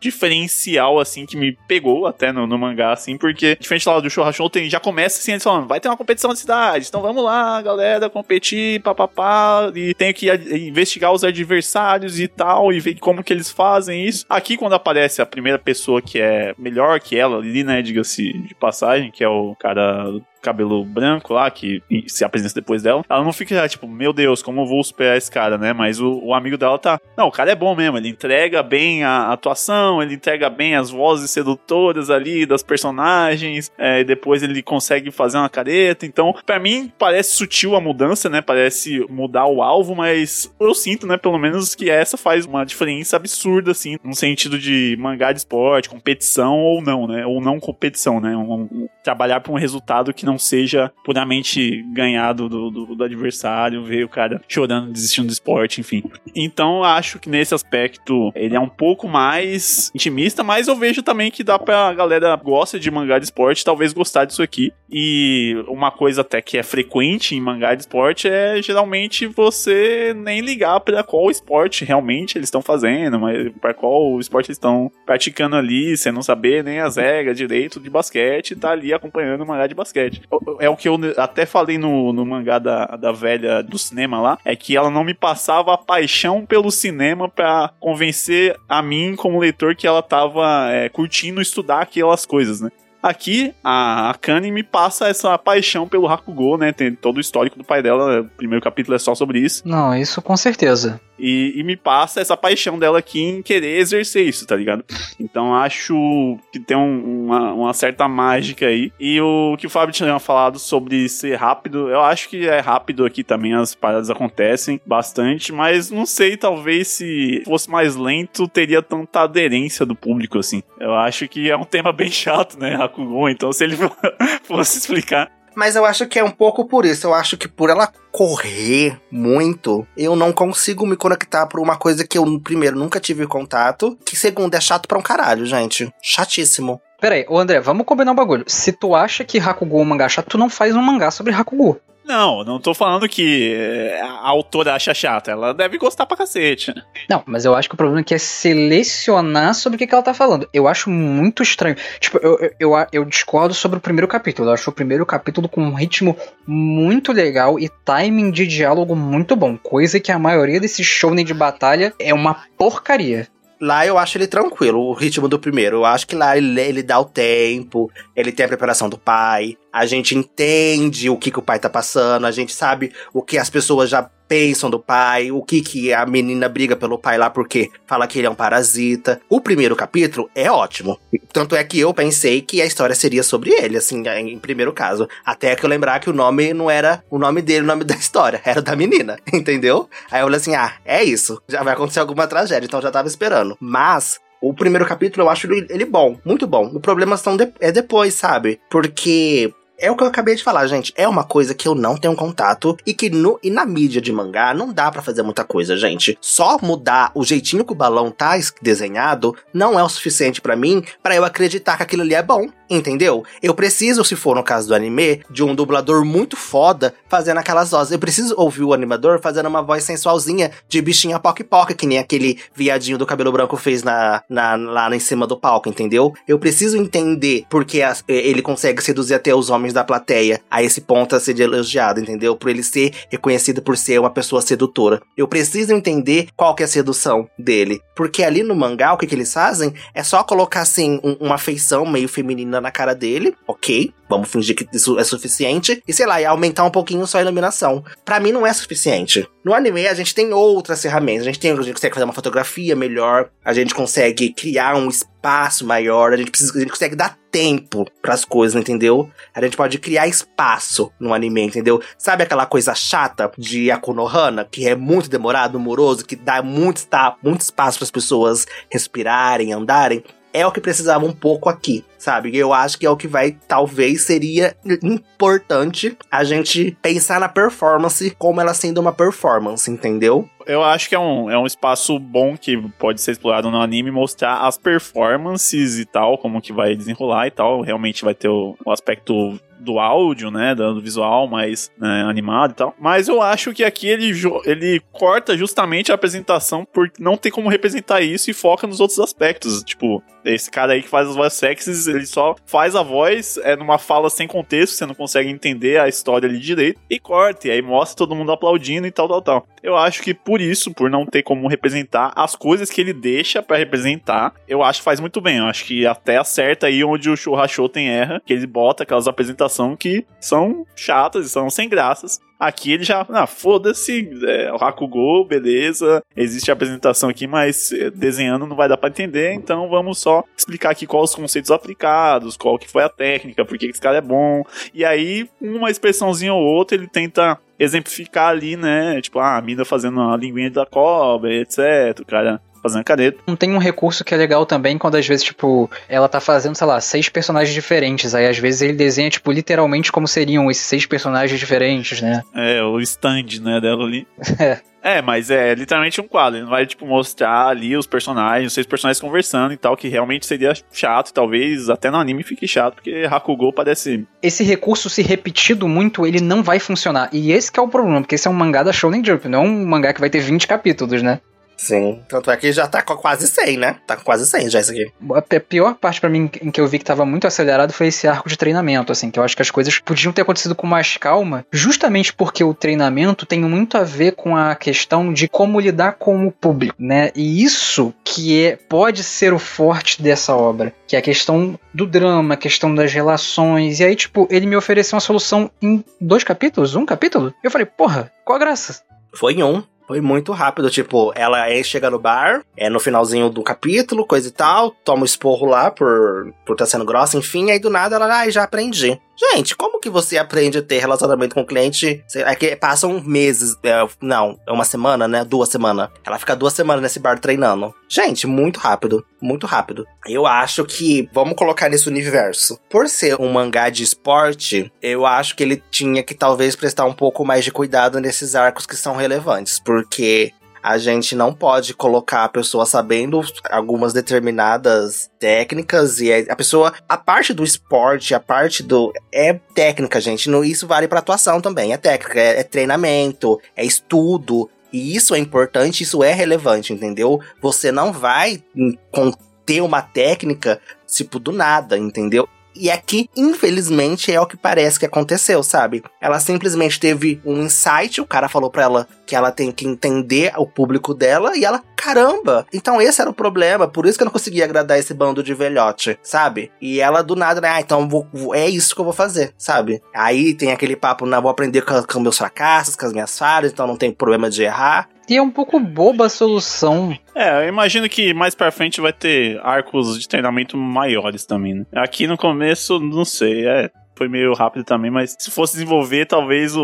diferencial, assim, que me pegou até no, no mangá, assim, porque diferente lá do Shoha Shoten, já começa assim, eles falando, vai ter uma competição na cidade, então vamos lá, galera, competir, papapá, e tenho que investigar os adversários e tal, e ver como que eles fazem isso. Aqui, quando aparece a primeira pessoa que é melhor que ela ali, né, diga-se de passagem, que é o cara cabelo branco lá, que se apresenta depois dela, ela não fica tipo, meu Deus, como eu vou superar esse cara, né? Mas o, o amigo dela tá, não, o cara é bom mesmo, ele entrega bem a atuação, ele entrega bem as vozes sedutoras ali das personagens, é, e depois ele consegue fazer uma careta. Então, pra mim, parece sutil a mudança, né? Parece mudar o alvo, mas eu sinto, né, pelo menos que essa faz uma diferença absurda, assim, no sentido de mangá de esporte, competição ou não, né? Ou não competição, né? Um- um- trabalhar pra um resultado que não seja puramente ganhado do, do, do adversário, ver o cara chorando, desistindo do esporte, enfim. Então, acho que nesse aspecto ele é um pouco mais intimista, mas eu vejo também que dá pra galera gosta de mangá de esporte talvez gostar disso aqui. E uma coisa até que é frequente em mangá de esporte é geralmente você nem ligar pra qual esporte realmente eles estão fazendo, mas pra qual esporte eles estão praticando ali, você não saber nem as regras direito de basquete, tá ali acompanhando o mangá de basquete. É o que eu até falei no, no mangá da, da velha do cinema lá, é que ela não me passava a paixão pelo cinema pra convencer a mim, como leitor, que ela tava é, curtindo estudar aquelas coisas, né? Aqui, a Akane me passa essa paixão pelo Hakugo, né? Tem todo o histórico do pai dela, o primeiro capítulo é só sobre isso. Não, isso com certeza. E, e me passa essa paixão dela aqui em querer exercer isso, tá ligado? Então acho que tem um- uma, uma certa mágica aí. E o que o Fábio tinha falado sobre ser rápido, eu acho que é rápido aqui também, as paradas acontecem bastante, mas não sei, talvez se fosse mais lento, teria tanta aderência do público, assim. Eu acho que é um tema bem chato, né, Hakugo? Então se ele fosse explicar Mas eu acho que é um pouco por isso. Eu acho que por ela correr muito, eu não consigo me conectar por uma coisa que eu, primeiro, nunca tive contato, que segundo, é chato pra um caralho, gente. Chatíssimo. Pera aí, ô André, vamos combinar um bagulho. Se tu acha que Hakugo é um mangá chato, tu não faz um mangá sobre Hakugo. Não, não tô falando que é, a autora acha chata. Ela deve gostar pra cacete. Não, mas eu acho que o problema aqui é selecionar sobre o que, que ela tá falando. Eu acho muito estranho. Tipo, eu, eu, eu, discordo sobre o primeiro capítulo. Eu acho o primeiro capítulo com um ritmo muito legal e timing de diálogo muito bom. Coisa que a maioria desses shounen de batalha é uma porcaria. Lá eu acho ele tranquilo, o ritmo do primeiro. Eu acho que lá ele, ele dá o tempo, ele tem a preparação do pai, a gente entende o que, que o pai tá passando, a gente sabe o que as pessoas já pensam do pai, o que que a menina briga pelo pai lá porque fala que ele é um parasita. O primeiro capítulo é ótimo. Tanto é que eu pensei que a história seria sobre ele, assim, em primeiro caso. Até que eu lembrar que o nome não era o nome dele, o nome da história, era da menina, entendeu? Aí eu falei assim: ah, é isso. Já vai acontecer alguma tragédia, então já tava esperando. Mas o primeiro capítulo eu acho ele bom, muito bom. O problema são de, é depois, sabe? Porque é o que eu acabei de falar, gente. É uma coisa que eu não tenho contato e que no, e na mídia de mangá não dá para fazer muita coisa, gente. Só mudar o jeitinho que o balão tá desenhado não é o suficiente para mim para eu acreditar que aquilo ali é bom, entendeu? Eu preciso, se for no caso do anime, de um dublador muito foda fazendo aquelas vozes. Eu preciso ouvir o animador fazendo uma voz sensualzinha de bichinha poc-poc, que nem aquele viadinho do cabelo branco fez na, na, lá em cima do palco, entendeu? Eu preciso entender porque as, ele consegue seduzir até os homens da plateia a esse ponto a ser elogiado, entendeu? Por ele ser reconhecido por ser uma pessoa sedutora. Eu preciso entender qual que é a sedução dele. Porque ali no mangá, o que, que eles fazem é só colocar, assim, um, uma feição meio feminina na cara dele, ok? Vamos fingir que isso é suficiente. E sei lá, e aumentar um pouquinho só a iluminação. Para mim não é suficiente. No anime a gente tem outras ferramentas. A gente, tem, a gente consegue fazer uma fotografia melhor. A gente consegue criar um espaço maior. A gente, precisa, a gente consegue dar tempo para as coisas, entendeu? A gente pode criar espaço no anime, entendeu? Sabe aquela coisa chata de Akonohana, que é muito demorado, moroso, que dá muito, dá muito espaço para as pessoas respirarem, andarem? é o que precisava um pouco aqui, sabe? Eu acho que é o que vai, talvez seria importante a gente pensar na performance como ela sendo uma performance, entendeu? Eu acho que é um, é um espaço bom que pode ser explorado no anime, mostrar as performances e tal, como que vai desenrolar e tal. Realmente vai ter o, o aspecto do áudio, né, do visual mais né, animado e tal. Mas eu acho que aqui ele, ele corta justamente a apresentação por não ter como representar isso e foca nos outros aspectos. Tipo, esse cara aí que faz as vozes sexys, ele só faz a voz é numa fala sem contexto, você não consegue entender a história ali direito, e corta, e aí mostra todo mundo aplaudindo e tal, tal, tal. Eu acho que por isso, por não ter como representar as coisas que ele deixa para representar, eu acho que faz muito bem. Eu acho que até acerta aí onde o Shouhasho tem erra, que ele bota aquelas apresentações que são chatas e são sem graças. Aqui ele já, ah, foda-se, é, o Hakugo, beleza, existe a apresentação aqui, mas é, desenhando não vai dar para entender, então vamos só explicar aqui quais os conceitos aplicados, qual que foi a técnica, por que esse cara é bom. E aí, uma expressãozinha ou outra, ele tenta exemplificar ali, né? Tipo, ah, a mina fazendo a linguinha da cobra, etc. O cara fazendo caneta. Não tem um recurso que é legal também quando às vezes, tipo, ela tá fazendo, sei lá, seis personagens diferentes. Aí às vezes ele desenha, tipo, literalmente como seriam esses seis personagens diferentes, né? É, o stand, né, dela ali. é. É, mas é literalmente um quadro. Ele não vai, tipo, mostrar ali os personagens, os seis personagens conversando e tal, que realmente seria chato. Talvez até no anime fique chato, porque Hakugo parece. Esse recurso se repetido muito, ele não vai funcionar. E esse é o problema, porque esse é um mangá da Shonen Jump, não é um mangá que vai ter 20 capítulos, né? Sim. Tanto é que já tá com quase 100, né? Tá com quase 100 já isso aqui. A pior parte para mim em que eu vi que tava muito acelerado foi esse arco de treinamento, assim, que eu acho que as coisas podiam ter acontecido com mais calma, justamente porque o treinamento tem muito a ver com a questão de como lidar com o público, né? E isso que é, pode ser o forte dessa obra, que é a questão do drama, a questão das relações. E aí, tipo, ele me ofereceu uma solução em dois capítulos, um capítulo. Eu falei, porra, qual a graça? Foi em um. Foi muito rápido, tipo, ela chega no bar, é no finalzinho do capítulo, coisa e tal, toma o um esporro lá por por estar tá sendo grossa, enfim, aí do nada ela, ai, ah, já aprendi. Gente, como que você aprende a ter relacionamento com o cliente? É que passam meses, é, não, é uma semana, né? Duas semanas. Ela fica duas semanas nesse bar treinando. Gente, muito rápido, muito rápido. Eu acho que, vamos colocar nesse universo. Por ser um mangá de esporte, eu acho que ele tinha que talvez prestar um pouco mais de cuidado nesses arcos que são relevantes, porque a gente não pode colocar a pessoa sabendo algumas determinadas técnicas e a pessoa, a parte do esporte, a parte do é técnica, gente, não isso vale pra atuação também, é técnica, é, é treinamento, é estudo, e isso é importante, isso é relevante, entendeu? Você não vai ter uma técnica tipo do nada, entendeu? E aqui, infelizmente, é o que parece que aconteceu, sabe? Ela simplesmente teve um insight, o cara falou pra ela que ela tem que entender o público dela, e ela, caramba! Então esse era o problema, por isso que eu não conseguia agradar esse bando de velhote, sabe? E ela do nada, né? Ah, então vou- é isso que eu vou fazer, sabe? Aí tem aquele papo, não, vou aprender com, com meus fracassos, com as minhas falhas, então não tem problema de errar. E é um pouco boba a solução. É, eu imagino que mais pra frente vai ter arcos de treinamento maiores também, né? Aqui no começo, não sei, é. Foi meio rápido também, mas se fosse desenvolver, talvez o,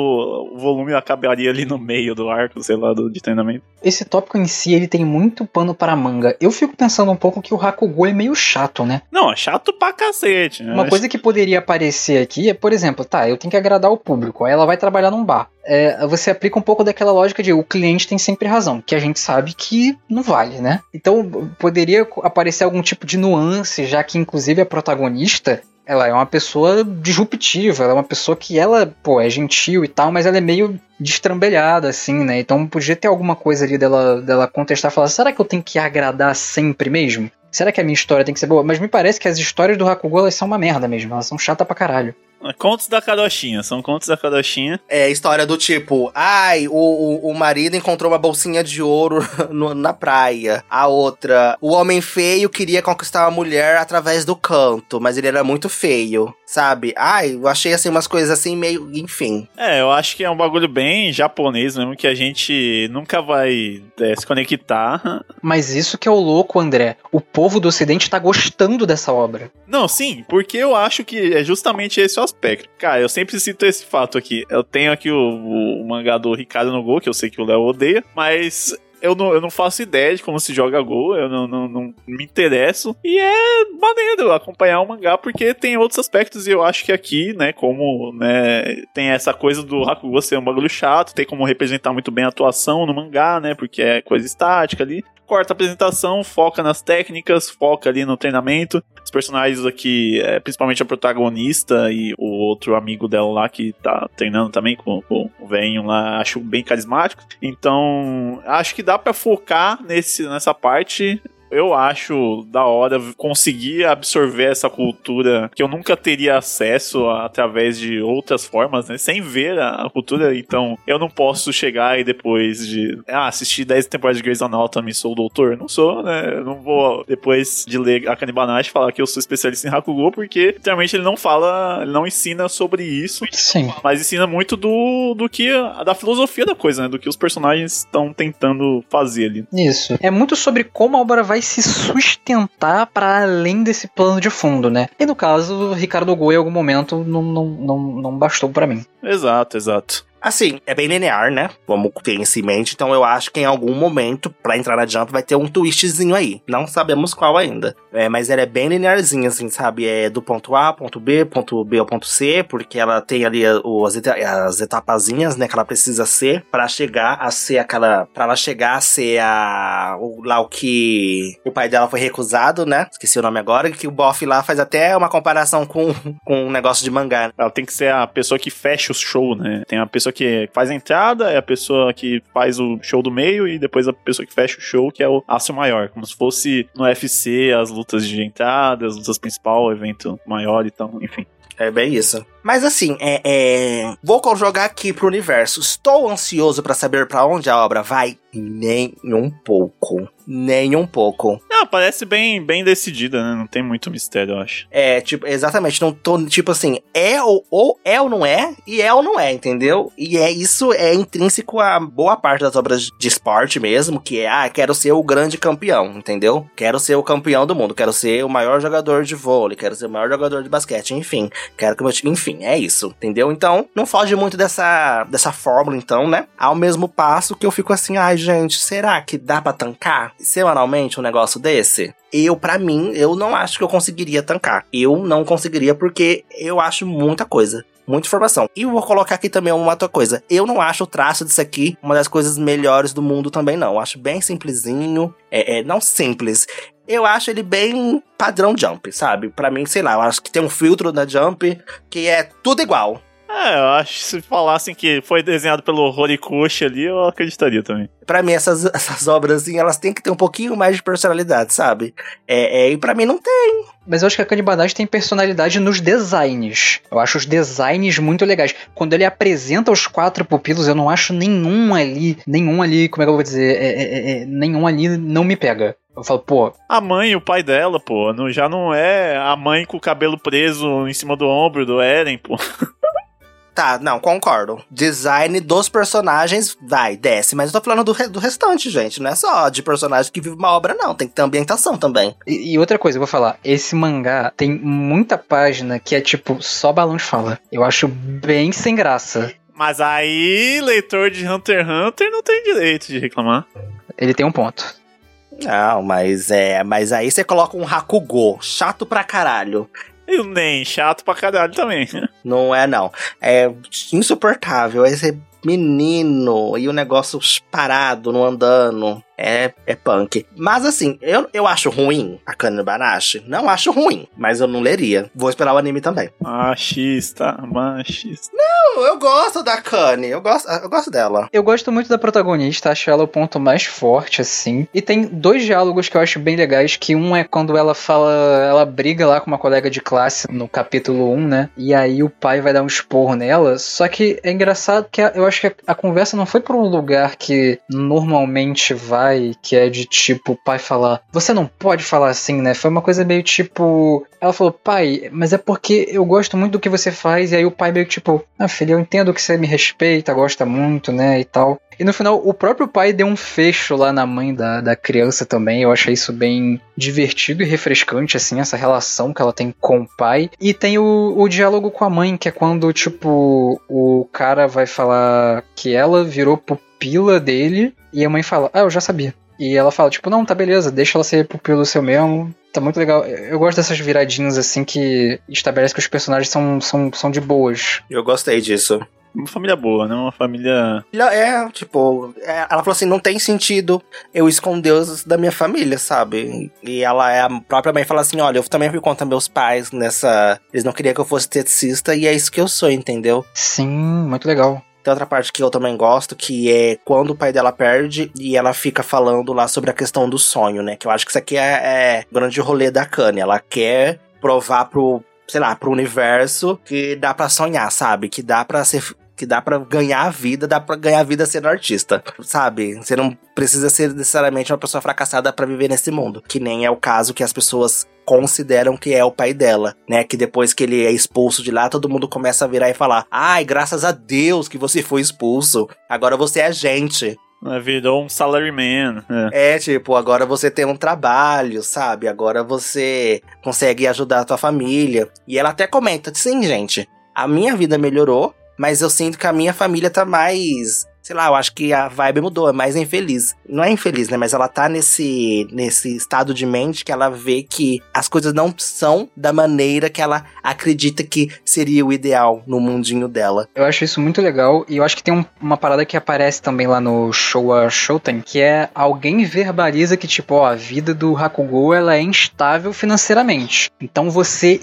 o volume acabaria ali no meio do arco, sei lá, do, de treinamento. Esse tópico em si, ele tem muito pano para manga. Eu fico pensando um pouco que o Hakugo é meio chato, né? Não, é chato pra cacete. né? Uma coisa que poderia aparecer aqui é, por exemplo, tá, eu tenho que agradar o público, aí ela vai trabalhar num bar. É, você aplica um pouco daquela lógica de o cliente tem sempre razão, que a gente sabe que não vale, né? Então poderia aparecer algum tipo de nuance, já que inclusive a protagonista ela é uma pessoa disruptiva, ela é uma pessoa que ela, pô, é gentil e tal, mas ela é meio destrambelhada, assim, né? Então podia ter alguma coisa ali dela, dela contestar falar: será que eu tenho que agradar sempre mesmo? Será que a minha história tem que ser boa? Mas me parece que as histórias do Hakugo elas são uma merda mesmo, elas são chatas pra caralho. Contos da Kadoshinha, são contos da Kadoshinha. É história do tipo, ai, o, o, o marido encontrou uma bolsinha de ouro no- na praia. A outra, o homem feio queria conquistar uma mulher através do canto, mas ele era muito feio, sabe? Ai, eu achei assim umas coisas assim meio, enfim. É, eu acho que é um bagulho bem japonês mesmo, que a gente nunca vai é, se conectar. Mas isso que é o louco, André. O povo do ocidente tá gostando dessa obra. Não, sim, porque eu acho que é justamente esse o aspecto. Cara, eu sempre cito esse fato aqui. Eu tenho aqui o, o, o mangá do Ricardo no Gol, que eu sei que o Léo odeia, mas eu não, eu não faço ideia de como se joga Gol, eu não, não, não me interesso. E é maneiro acompanhar o mangá, porque tem outros aspectos, e eu acho que aqui, né, como né, tem essa coisa do Hakugo ser um bagulho chato, tem como representar muito bem a atuação no mangá, né, porque é coisa estática ali corta a apresentação, foca nas técnicas, foca ali no treinamento. Os personagens aqui, é, principalmente a protagonista e o outro amigo dela lá que tá treinando também com, com o velhinho lá, acho bem carismático. Então, acho que dá pra focar nesse, nessa parte eu acho da hora conseguir absorver essa cultura que eu nunca teria acesso a- através de outras formas, né? Sem ver a, a cultura. Então, eu não posso chegar e depois de ah, assistir 10 temporadas de Grey's Anatomy, sou doutor. Não sou, né? Eu não vou, depois de ler Akane Banashi, falar que eu sou especialista em Hakugo, porque literalmente ele não fala, ele não ensina sobre isso. Sim. Mas ensina muito do, do que da filosofia da coisa, né? Do que os personagens estão tentando fazer ali. Isso. É muito sobre como a obra vai se sustentar para além desse plano de fundo, né? E no caso, Ricardo Goi, em algum momento, não, não, não, não bastou para mim. Exato, exato. Assim, é bem linear, né? Vamos ter isso em mente. Então eu acho que em algum momento, pra entrar na Jump, vai ter um twistzinho aí. Não sabemos qual ainda. É, mas ela é bem linearzinha, assim, sabe? É do ponto A, ponto B, ponto B ao ponto C, porque ela tem ali o- as, eta- as etapazinhas, né? Que ela precisa ser pra chegar a ser aquela. Pra ela chegar a ser a. O, lá o que o pai dela foi recusado, né? Esqueci o nome agora. Que o Boff lá faz até uma comparação com, com um negócio de mangá. Ela tem que ser a pessoa que fecha o show, né? Tem a pessoa que faz a entrada, é a pessoa que faz o show do meio e depois a pessoa que fecha o show, que é o aço maior. Como se fosse no UFC as lutas de entrada, as lutas principal, o evento maior, então, enfim. É bem isso. Mas assim, é, é... vou jogar aqui pro universo. Estou ansioso pra saber pra onde a obra vai? Nem um pouco. Nem um pouco. Não, parece bem, bem decidida, né? Não tem muito mistério, eu acho. É, tipo, exatamente, não tô, tipo assim, é ou, ou é ou não é, e é ou não é, entendeu? E é isso é intrínseco a boa parte das obras de esporte mesmo, que é, ah, quero ser o grande campeão, entendeu? Quero ser o campeão do mundo, quero ser o maior jogador de vôlei, quero ser o maior jogador de basquete, enfim, quero que meu time, enfim, é isso, entendeu? Então, não foge muito dessa, dessa fórmula, então, né? Ao mesmo passo que eu fico assim, ai, gente, será que dá pra tancar semanalmente um negócio desse? Eu, pra mim, eu não acho que eu conseguiria tancar. Eu não conseguiria porque eu acho muita coisa. Muita informação. E vou colocar aqui também uma outra coisa. Eu não acho o traço disso aqui uma das coisas melhores do mundo também, não. Eu acho bem simplesinho. É, é não simples. Eu acho ele bem padrão Jump, sabe? Pra mim, sei lá, eu acho que tem um filtro da Jump que é tudo igual. É, eu acho que se falassem que foi desenhado pelo Horikoshi ali, eu acreditaria também. Pra mim, essas, essas obras, assim, elas têm que ter um pouquinho mais de personalidade, sabe? É, é, e pra mim não tem. Mas eu acho que a Kanibanashi tem personalidade nos designs. Eu acho os designs muito legais. Quando ele apresenta os quatro pupilos, eu não acho nenhum ali, nenhum ali, como é que eu vou dizer? É, é, é, nenhum ali não me pega. Eu falo, pô. A mãe e o pai dela, pô, não, já não é a mãe com o cabelo preso em cima do ombro do Eren, pô. Tá, não, concordo. Design dos personagens, vai, desce. Mas eu tô falando do, re do restante, gente. Não é só de personagem que vive uma obra, não. Tem que ter ambientação também. E, e, outra coisa, eu vou falar. Esse mangá tem muita página que é tipo só balão de fala. Eu acho bem sem graça. Mas aí, leitor de Hunter x Hunter não tem direito de reclamar. Ele tem um ponto. Não, mas é. Mas aí você coloca um Hakugo, chato pra caralho. E o Nen, chato pra caralho também. Não é, não. É insuportável. Esse menino e o negócio parado, não andando é, é punk. Mas assim, eu, eu acho ruim a Kane Banashi. Não acho ruim, mas eu não leria. Vou esperar o anime também. Machista, machista. Não, eu gosto da Kane. Eu gosto, eu gosto dela. Eu gosto muito da protagonista, acho ela o ponto mais forte, assim. E tem dois diálogos que eu acho bem legais, que um é quando ela fala, ela briga lá com uma colega de classe no capítulo 1, né? E aí o pai vai dar um esporro nela. Só que é engraçado que eu acho que a, a conversa não foi por um lugar que normalmente vai pai, que é de tipo, o pai falar, você não pode falar assim, né? Foi uma coisa meio tipo. Ela falou, pai, mas é porque eu gosto muito do que você faz, e aí o pai meio tipo, ah, filho, eu entendo que você me respeita, gosta muito, né? E tal. E no final, o próprio pai deu um fecho lá na mãe da, da criança também. Eu achei isso bem divertido e refrescante, assim, essa relação que ela tem com o pai. E tem o, o diálogo com a mãe, que é quando, tipo, o cara vai falar que ela virou pupila dele e a mãe fala: Ah, eu já sabia. E ela fala, tipo, não, tá beleza, deixa ela ser pupilo seu mesmo. Tá muito legal. Eu gosto dessas viradinhas assim que estabelece que os personagens são, são, são de boas. Eu gostei disso. Uma família boa, né? Uma família. É, tipo, é, ela falou assim: não tem sentido eu esconder os da minha família, sabe? E ela é a própria mãe fala assim: olha, eu também fui contra meus pais nessa. Eles não queriam que eu fosse esteticista e é isso que eu sou, entendeu? Sim, muito legal. Tem outra parte que eu também gosto, que é quando o pai dela perde e ela fica falando lá sobre a questão do sonho, né? Que eu acho que isso aqui é, é o grande rolê da Kanye. Ela quer provar pro, sei lá, pro universo que dá para sonhar, sabe? Que dá para ser que dá para ganhar a vida, dá para ganhar a vida sendo artista, sabe? Você não precisa ser necessariamente uma pessoa fracassada para viver nesse mundo, que nem é o caso que as pessoas consideram que é o pai dela, né? Que depois que ele é expulso de lá, todo mundo começa a virar e falar: "Ai, graças a Deus que você foi expulso. Agora você é gente." É, virou um salaryman. É. é, tipo, agora você tem um trabalho, sabe? Agora você consegue ajudar a tua família. E ela até comenta, sim, gente, a minha vida melhorou, mas eu sinto que a minha família tá mais sei lá, eu acho que a vibe mudou, é mais infeliz. Não é infeliz, né? Mas ela tá nesse, nesse estado de mente que ela vê que as coisas não são da maneira que ela acredita que seria o ideal no mundinho dela. Eu acho isso muito legal e eu acho que tem um, uma parada que aparece também lá no show a Showtime, que é alguém verbaliza que, tipo, ó, a vida do Hakugo ela é instável financeiramente. Então você.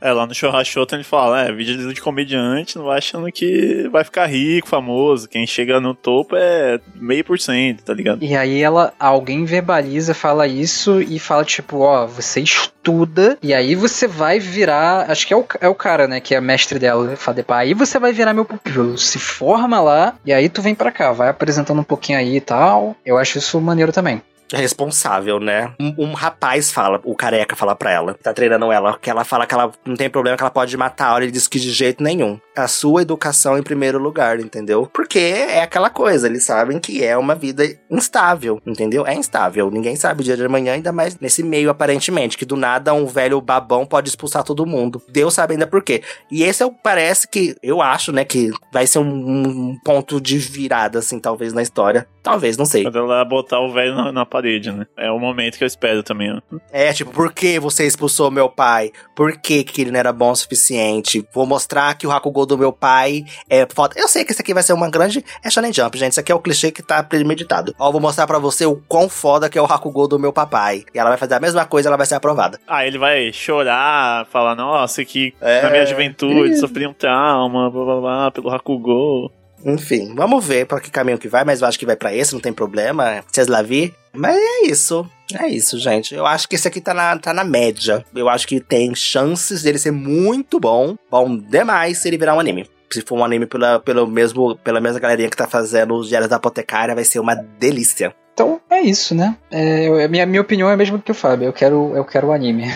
É, lá no show a Showtime ele fala, é, vídeo de comediante, não vai achando que vai ficar rico, famoso, quem chega chega no topo é meio por cento, tá ligado? E aí ela, alguém verbaliza, fala isso e fala tipo, ó, você estuda e aí você vai virar, acho que é o, é o cara, né, que é mestre dela, fala, aí você vai virar meu pupilo, se forma lá e aí tu vem pra cá, vai apresentando um pouquinho aí e tal. Eu acho isso maneiro também. responsável, né? Um, um rapaz fala, o careca fala pra ela, tá treinando ela, que ela fala que ela não tem problema, que ela pode matar a Ele diz que de jeito nenhum. A sua educação em primeiro lugar, entendeu? Porque é aquela coisa, eles sabem que é uma vida instável, entendeu? É instável. Ninguém sabe o dia de amanhã, ainda mais nesse meio, aparentemente, que do nada um velho babão pode expulsar todo mundo. Deus sabe ainda por quê. E esse é parece que, eu acho, né, que vai ser um, um ponto de virada, assim, talvez na história. Talvez, não sei. Quando ela botar o velho na, na parede, né? É o momento que eu espero também. ó. É, tipo, por que você expulsou meu pai? Por que, que ele não era bom o suficiente? Vou mostrar que o Hakugou do meu pai é foda. Eu sei que isso aqui vai ser uma grande. É Shonen Jump, gente. Isso aqui é o clichê que tá premeditado. Ó, vou mostrar pra você o quão foda que é o Hakugou do meu papai. E ela vai fazer a mesma coisa, ela vai ser aprovada. Ah, ele vai chorar, falar, nossa, que É. na minha juventude sofri um trauma, blá blá blá, pelo Hakugou. Enfim, vamos ver pra que caminho que vai, mas eu acho que vai pra esse, não tem problema. Vocês lá vi. Mas é isso. É isso, gente. Eu acho que esse aqui tá na, tá na média. Eu acho que tem chances dele ser muito bom. Bom demais se ele virar um anime. Se for um anime pela, pelo mesmo, pela mesma galerinha que tá fazendo os Diários da Apotecária, vai ser uma delícia. Então é isso, né? É, minha, minha opinião é a mesma que o Fábio. Eu quero, eu quero o anime.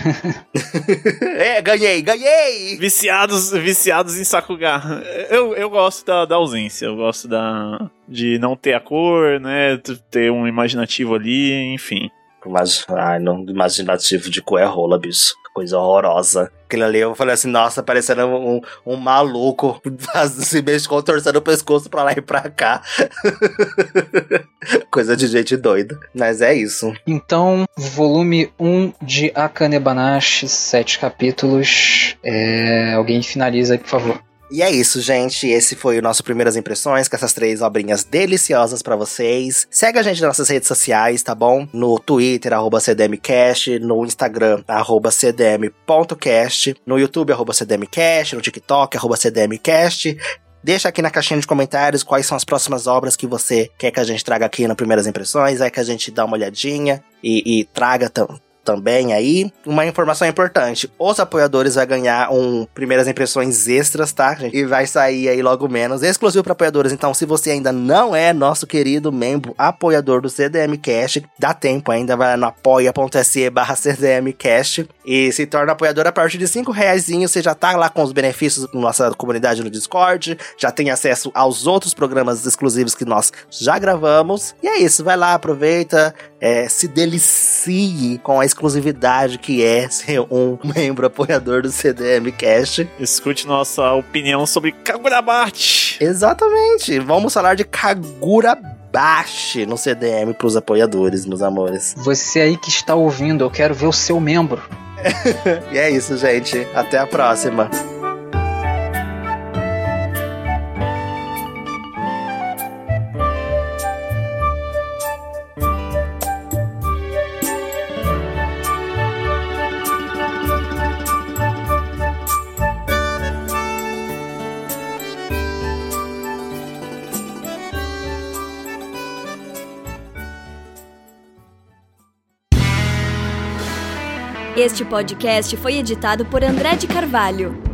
é, ganhei, ganhei! Viciados, viciados em Sakuga. Eu, eu gosto da, da ausência, eu gosto da de não ter a cor, né? Ter um imaginativo ali, enfim. Mas, ai, não, imaginativo de cu é rola, bicho. Coisa horrorosa. Aquele ali, eu falei assim, nossa, parecendo um, um maluco se mexe contorcendo o pescoço pra lá e pra cá. Coisa de gente doida. Mas é isso. Então, volume 1 de Akane Banashi, sete capítulos. É, alguém finaliza aí, por favor. E é isso, gente. Esse foi o nosso Primeiras Impressões com essas três obrinhas deliciosas pra vocês. Segue a gente nas nossas redes sociais, tá bom? No Twitter, arroba CDMcast, no Instagram, arroba cdm.cast, no YouTube, arroba cdmcast, no TikTok, arroba cdmcast. Deixa aqui na caixinha de comentários quais são as próximas obras que você quer que a gente traga aqui no Primeiras Impressões, aí que a gente dá uma olhadinha e, e traga tam- também aí. Uma informação importante: os apoiadores vão ganhar um primeiras impressões extras, tá? gente? E vai sair aí logo menos, exclusivo para apoiadores. Então, se você ainda não é nosso querido membro apoiador do CDM Cast, dá tempo ainda, vai no apoia.se barra CDMcast e se torna apoiador a partir de 5 reais. Você já tá lá com os benefícios da nossa comunidade no Discord, já tem acesso aos outros programas exclusivos que nós já gravamos. E é isso, vai lá, aproveita, é, se delicie com a exclusividade que é ser um membro apoiador do CDM Cast. Escute nossa opinião sobre Kagurabachi. Exatamente, vamos falar de Kagurabashi no CDM pros apoiadores, meus amores. Você aí que está ouvindo, eu quero ver o seu membro. E é isso, gente. Até a próxima. Este podcast foi editado por André de Carvalho.